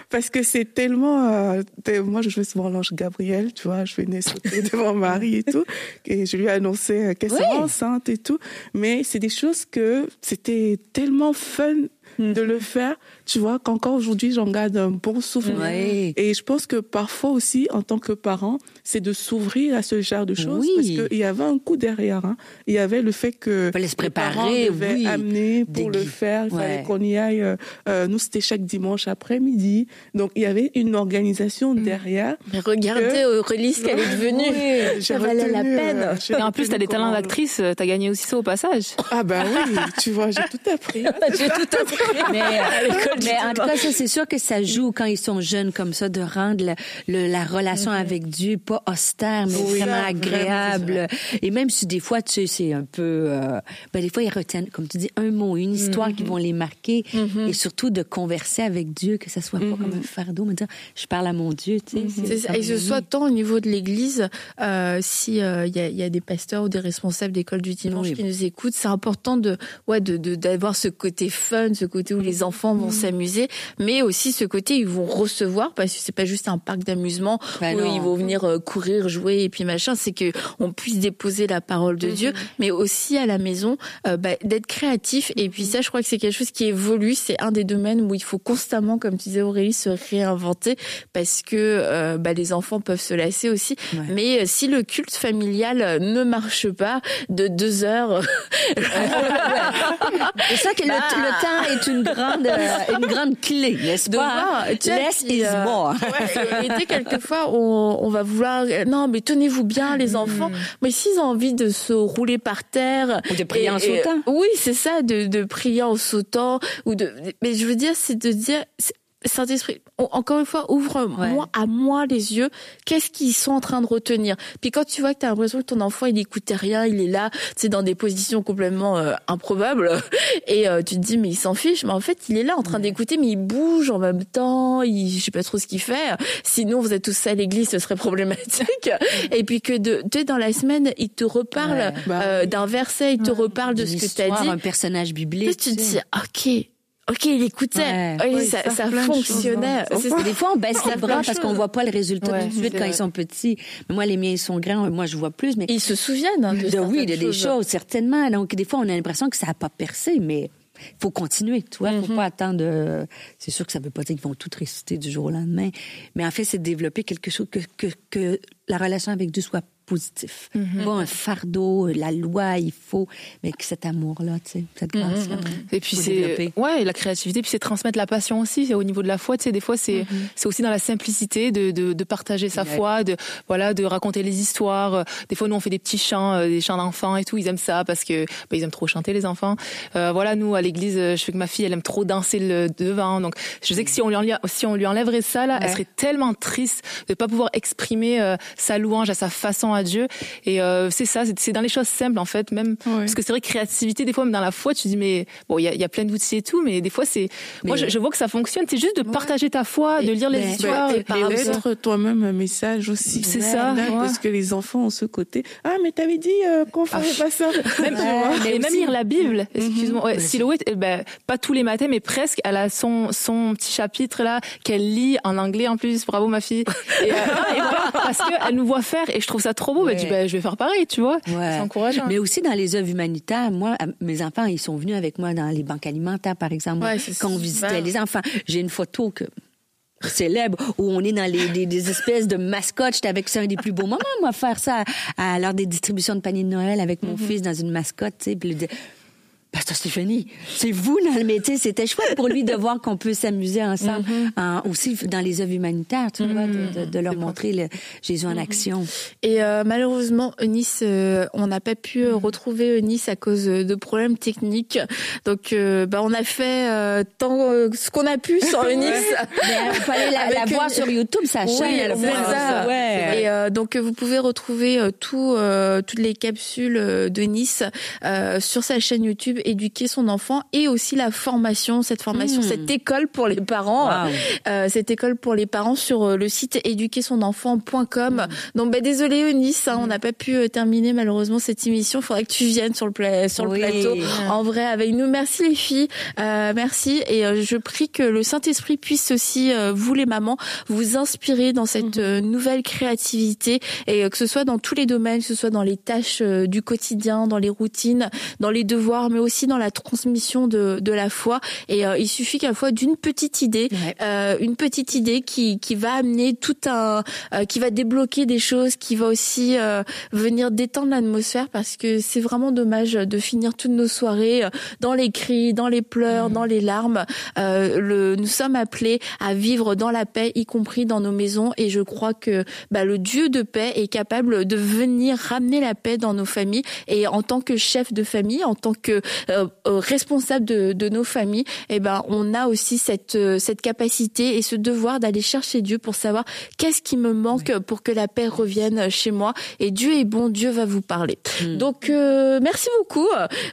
Parce que c'est tellement... euh, moi, je jouais souvent l'ange Gabriel, tu vois. Je venais sauter devant Marie et tout. Et je lui annonçais euh, qu'elle serait Oui. enceinte et tout. Mais c'est des choses que c'était tellement fun de le faire, tu vois, qu'encore aujourd'hui, j'en garde un bon souvenir. Oui. Et je pense que parfois aussi, en tant que parent, c'est de s'ouvrir à ce genre de choses. Oui. Parce qu'il y avait un coup derrière. Hein. Il y avait le fait que Fallait se les parents préparer, devaient oui. amener pour Des le faire. Il Ouais. fallait qu'on y aille. euh, euh, nous, c'était chaque dimanche après-midi. Donc, il y avait une organisation derrière. Mais regardez Aurélie ce qu'elle est devenue. J'ai Ça valait la peine. euh, Et en plus, t'as retenu des talents d'actrice, euh, t'as gagné aussi ça au passage. Ah ben oui, tu vois, j'ai tout appris. J'ai tout mais, mais en tout cas, ça, c'est sûr que ça joue quand ils sont jeunes comme ça, de rendre le- le- la relation avec Dieu pas austère, mais Oui, vraiment ça, agréable. Et même si des fois, tu sais, c'est un peu... euh, ben, des fois, ils retiennent, comme tu dis, un mot, une histoire qui vont les marquer. Et surtout de converser avec Dieu, que ça soit pas comme un fardeau, mais dire, je parle à mon Dieu, tu sais. Ça. Et que ce soit tant au niveau de l'Église, euh, si euh, y, a, il y a des pasteurs ou des responsables d'école du dimanche Oui. qui nous écoutent, c'est important de ouais de de- d'avoir ce côté fun, ce côté où les enfants vont s'amuser, mais aussi ce côté ils vont recevoir parce que c'est pas juste un parc d'amusement Ben où non. ils vont venir euh, courir, jouer et puis machin. C'est que on puisse déposer la parole de Dieu, mais aussi à la maison euh, bah, d'être créatif. Et puis ça, je crois que c'est quelque chose qui évolue. C'est un des domaines où il faut constamment, comme tu disais Aurélie, se réinventer parce que euh, bah, les enfants peuvent se lasser aussi. Ouais. Mais euh, si le culte familial ne marche pas de deux heures, C'est ça que le, le temps est une grande, une grande clé, n'est-ce pas? sais, Less is euh, more. Ouais, et quelquefois, on, on va vouloir, euh, non, mais tenez-vous bien, les enfants. Mais s'ils ont envie de se rouler par terre. Ou de prier en et- sautant. Oui, c'est ça, de, de prier en sautant. Ou de, mais je veux dire, c'est de dire, Saint-Esprit, encore une fois, ouvre Ouais. moi à moi les yeux. Qu'est-ce qu'ils sont en train de retenir? Puis quand tu vois que tu as l'impression que ton enfant il n'écoutait rien, il est là, c'est dans des positions complètement euh, improbables, et euh, tu te dis mais il s'en fiche, mais en fait il est là en train d'écouter, mais il bouge en même temps, il, je sais pas trop ce qu'il fait. Sinon vous êtes tous à l'église, ce serait problématique. et puis que de, tu dans la semaine il te reparle Ouais. Bah euh, d'un verset, il te reparle de ce que tu as dit. un personnage Puis biblique. tu te dis ok. Ok, il écoutait. Ouais. Oui, ça, plein de choses, fonctionnait. hein. Des fois, on baisse les bras parce qu'on choses. voit pas le résultat Ouais, tout de suite quand ils sont petits. Mais moi, les miens, ils sont grands. Moi, je vois plus. Mais Ils se souviennent hein, de, de, certaines oui, de des choses, certainement. Donc, des fois, on a l'impression que ça n'a pas percé, mais il faut continuer, tu vois. faut pas attendre. euh, C'est sûr que ça veut pas dire qu'ils vont tout réciter du jour au lendemain. Mais en fait, c'est de développer quelque chose que, que, que la relation avec Dieu soit positif. Pas un fardeau, la loi, il faut, mais que cet amour-là, tu sais, cette grâce Et puis c'est ouais la créativité puis c'est transmettre la passion aussi au niveau de la foi tu sais des fois c'est c'est aussi dans la simplicité de, de, de partager sa Ouais. foi de voilà de raconter les histoires. Euh, des fois nous on fait des petits chants euh, des chants d'enfants et tout ils aiment ça parce que bah, ils aiment trop chanter les enfants. Euh, voilà nous à l'église euh, je fais que ma fille elle aime trop danser le devant donc je sais que si on lui enlève, si on lui enlèverait ça là elle serait tellement triste de pas pouvoir exprimer euh, sa louange à sa façon à Dieu. Et euh, c'est ça c'est dans les choses simples en fait même. Parce que c'est vrai créativité des fois même dans la foi tu dis mais bon il y a, il y a plein d'outils et tout mais des fois c'est moi je, je vois que ça fonctionne. C'est juste de partager ta foi de lire les histoires et par d'être toi-même un message aussi. C'est ça. Parce que les enfants ont ce côté. Ah, mais t'avais dit euh, qu'on ferait pas ça. même, et même lire la Bible Mhm. excuse-moi. Ouais, Siloé eh ben, pas tous les matins mais presque elle a son son petit chapitre là qu'elle lit en anglais en plus. Bravo ma fille. Et, euh, et voilà, parce que elle nous voit faire et je trouve ça trop beau Ouais. ben, je dis, je vais faire pareil tu vois Ouais. c'est encourageant Mais aussi dans les œuvres humanitaires, moi, à- mes enfants, ils sont venus avec moi dans les banques alimentaires, par exemple, Ouais, c'est quand on visitait les enfants. J'ai une photo que célèbre où on est dans les, des, des espèces de mascottes. J'étais avec ça un des plus beaux moments, moi, faire ça à, à l'heure des distributions de paniers de Noël avec mon fils dans une mascotte, tu sais, puis Pasteur Stéphanie, c'est vous dans le métier. C'était chouette pour lui de voir qu'on peut s'amuser ensemble, en- aussi dans les œuvres humanitaires, tu vois, de, de- de leur montrer le Jésus en action. Et euh, malheureusement, Eunice, euh, on n'a pas pu euh, retrouver Eunice à cause euh, de problèmes techniques. Donc, euh, bah, on a fait euh, tant ce qu'on a pu sans Eunice. Mais il fallait la, voir une- sur YouTube, sa Oui, chaîne. elle c'est voit ça. Ouais. Et euh, donc, vous pouvez retrouver tout, euh, toutes les capsules de Nice euh, sur sa chaîne YouTube, éduquer son enfant, et aussi la formation, cette formation, Mm. cette école pour les parents. Wow. Euh, cette école pour les parents sur euh, le site éduquersonenfant.com. Donc bah désolé Eunice, hein, on n'a pas pu euh, terminer malheureusement cette émission. Il faudrait que tu viennes sur le pla- sur Oui. le plateau en vrai avec nous. Merci les filles, Euh, merci et euh, je prie que le Saint-Esprit puisse aussi vous les mamans vous inspirer dans cette euh, nouvelle créativité et que ce soit dans tous les domaines, que ce soit dans les tâches du quotidien, dans les routines, dans les devoirs, mais aussi dans la transmission de, de la foi. Et euh, il suffit qu'à la fois d'une petite idée, Ouais. euh, une petite idée qui, qui va amener tout un, euh, qui va débloquer des choses, qui va aussi euh, venir détendre l'atmosphère parce que c'est vraiment dommage de finir toutes nos soirées euh, dans les cris, dans les pleurs, dans les larmes. Euh, le, nous sommes appelés à vivre dans la paix, y compris dans nos maisons. Et je crois que bah, le Dieu de paix est capable de venir ramener la paix dans nos familles. Et en tant que chef de famille, en tant que responsables de, de, nos familles, eh ben on a aussi cette cette capacité et ce devoir d'aller chercher Dieu pour savoir qu'est-ce qui me manque pour que la paix revienne chez moi. Et Dieu est bon, Dieu va vous parler. Hmm. Donc merci beaucoup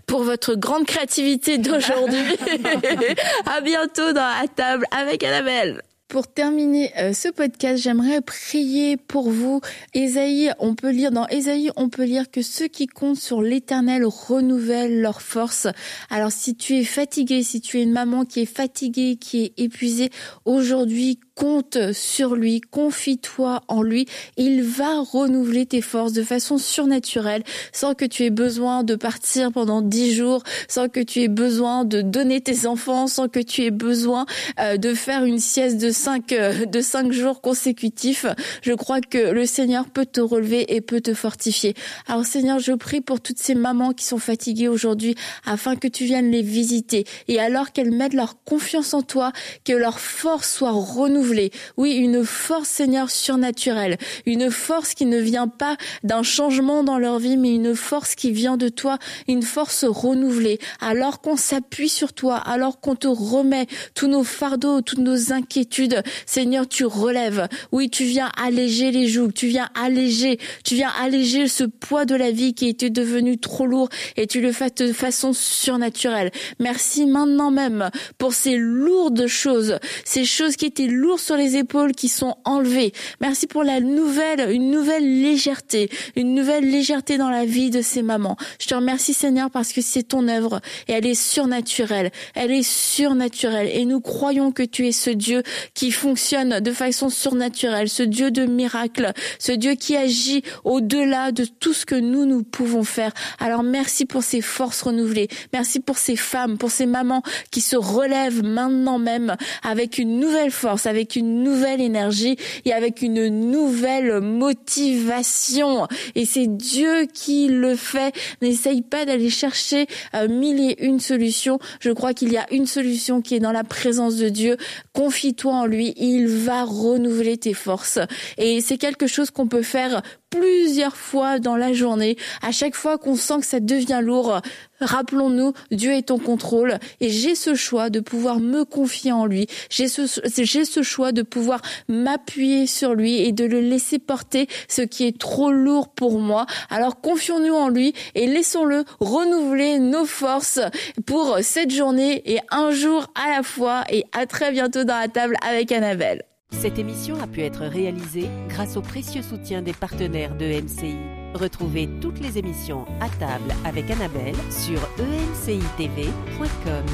pour votre grande créativité d'aujourd'hui. à bientôt dans la table avec Annabelle. Pour terminer euh, ce podcast, j'aimerais prier pour vous. Ésaïe, on peut lire dans Ésaïe, on peut lire que ceux qui comptent sur l'Éternel renouvellent leur force. Alors si tu es fatigué, si tu es une maman qui est fatiguée, qui est épuisée, aujourd'hui compte sur lui, confie-toi en lui, il va renouveler tes forces de façon surnaturelle, sans que tu aies besoin de partir pendant dix jours, sans que tu aies besoin de donner tes enfants, sans que tu aies besoin euh, de faire une sieste de cinq euh, de cinq jours consécutifs. Je crois que le Seigneur peut te relever et peut te fortifier. Alors Seigneur, je prie pour toutes ces mamans qui sont fatiguées aujourd'hui, afin que tu viennes les visiter et alors qu'elles mettent leur confiance en toi, que leur force soit renouvelée oui, une force, Seigneur, surnaturelle. Une force qui ne vient pas d'un changement dans leur vie, mais une force qui vient de toi, une force renouvelée. Alors qu'on s'appuie sur toi, alors qu'on te remet tous nos fardeaux, toutes nos inquiétudes, Seigneur, tu relèves. Oui, tu viens alléger les joues, tu viens alléger, tu viens alléger ce poids de la vie qui était devenu trop lourd et tu le fais de façon surnaturelle. Merci maintenant même pour ces lourdes choses, ces choses qui étaient lourdes sur les épaules qui sont enlevées. Merci pour la nouvelle, une nouvelle légèreté, une nouvelle légèreté dans la vie de ces mamans. Je te remercie Seigneur parce que c'est ton œuvre et elle est surnaturelle. Elle est surnaturelle et nous croyons que tu es ce Dieu qui fonctionne de façon surnaturelle, ce Dieu de miracles, ce Dieu qui agit au-delà de tout ce que nous, nous pouvons faire. Alors merci pour ces forces renouvelées. Merci pour ces femmes, pour ces mamans qui se relèvent maintenant même avec une nouvelle force, avec une nouvelle énergie et avec une nouvelle motivation. Et c'est Dieu qui le fait. N'essaye pas d'aller chercher euh, mille et une solutions. Je crois qu'il y a une solution qui est dans la présence de Dieu. Confie-toi en lui. Il va renouveler tes forces. Et c'est quelque chose qu'on peut faire plusieurs fois dans la journée. À chaque fois qu'on sent que ça devient lourd, rappelons-nous, Dieu est en contrôle et j'ai ce choix de pouvoir me confier en lui. J'ai ce, j'ai ce choix de pouvoir m'appuyer sur lui et de le laisser porter ce qui est trop lourd pour moi. Alors confions-nous en lui et laissons-le renouveler nos forces pour cette journée et un jour à la fois et à très bientôt dans la table avec Annabelle. Cette émission a pu être réalisée grâce au précieux soutien des partenaires de MCI. Retrouvez toutes les émissions à table avec Annabelle sur encitv.com.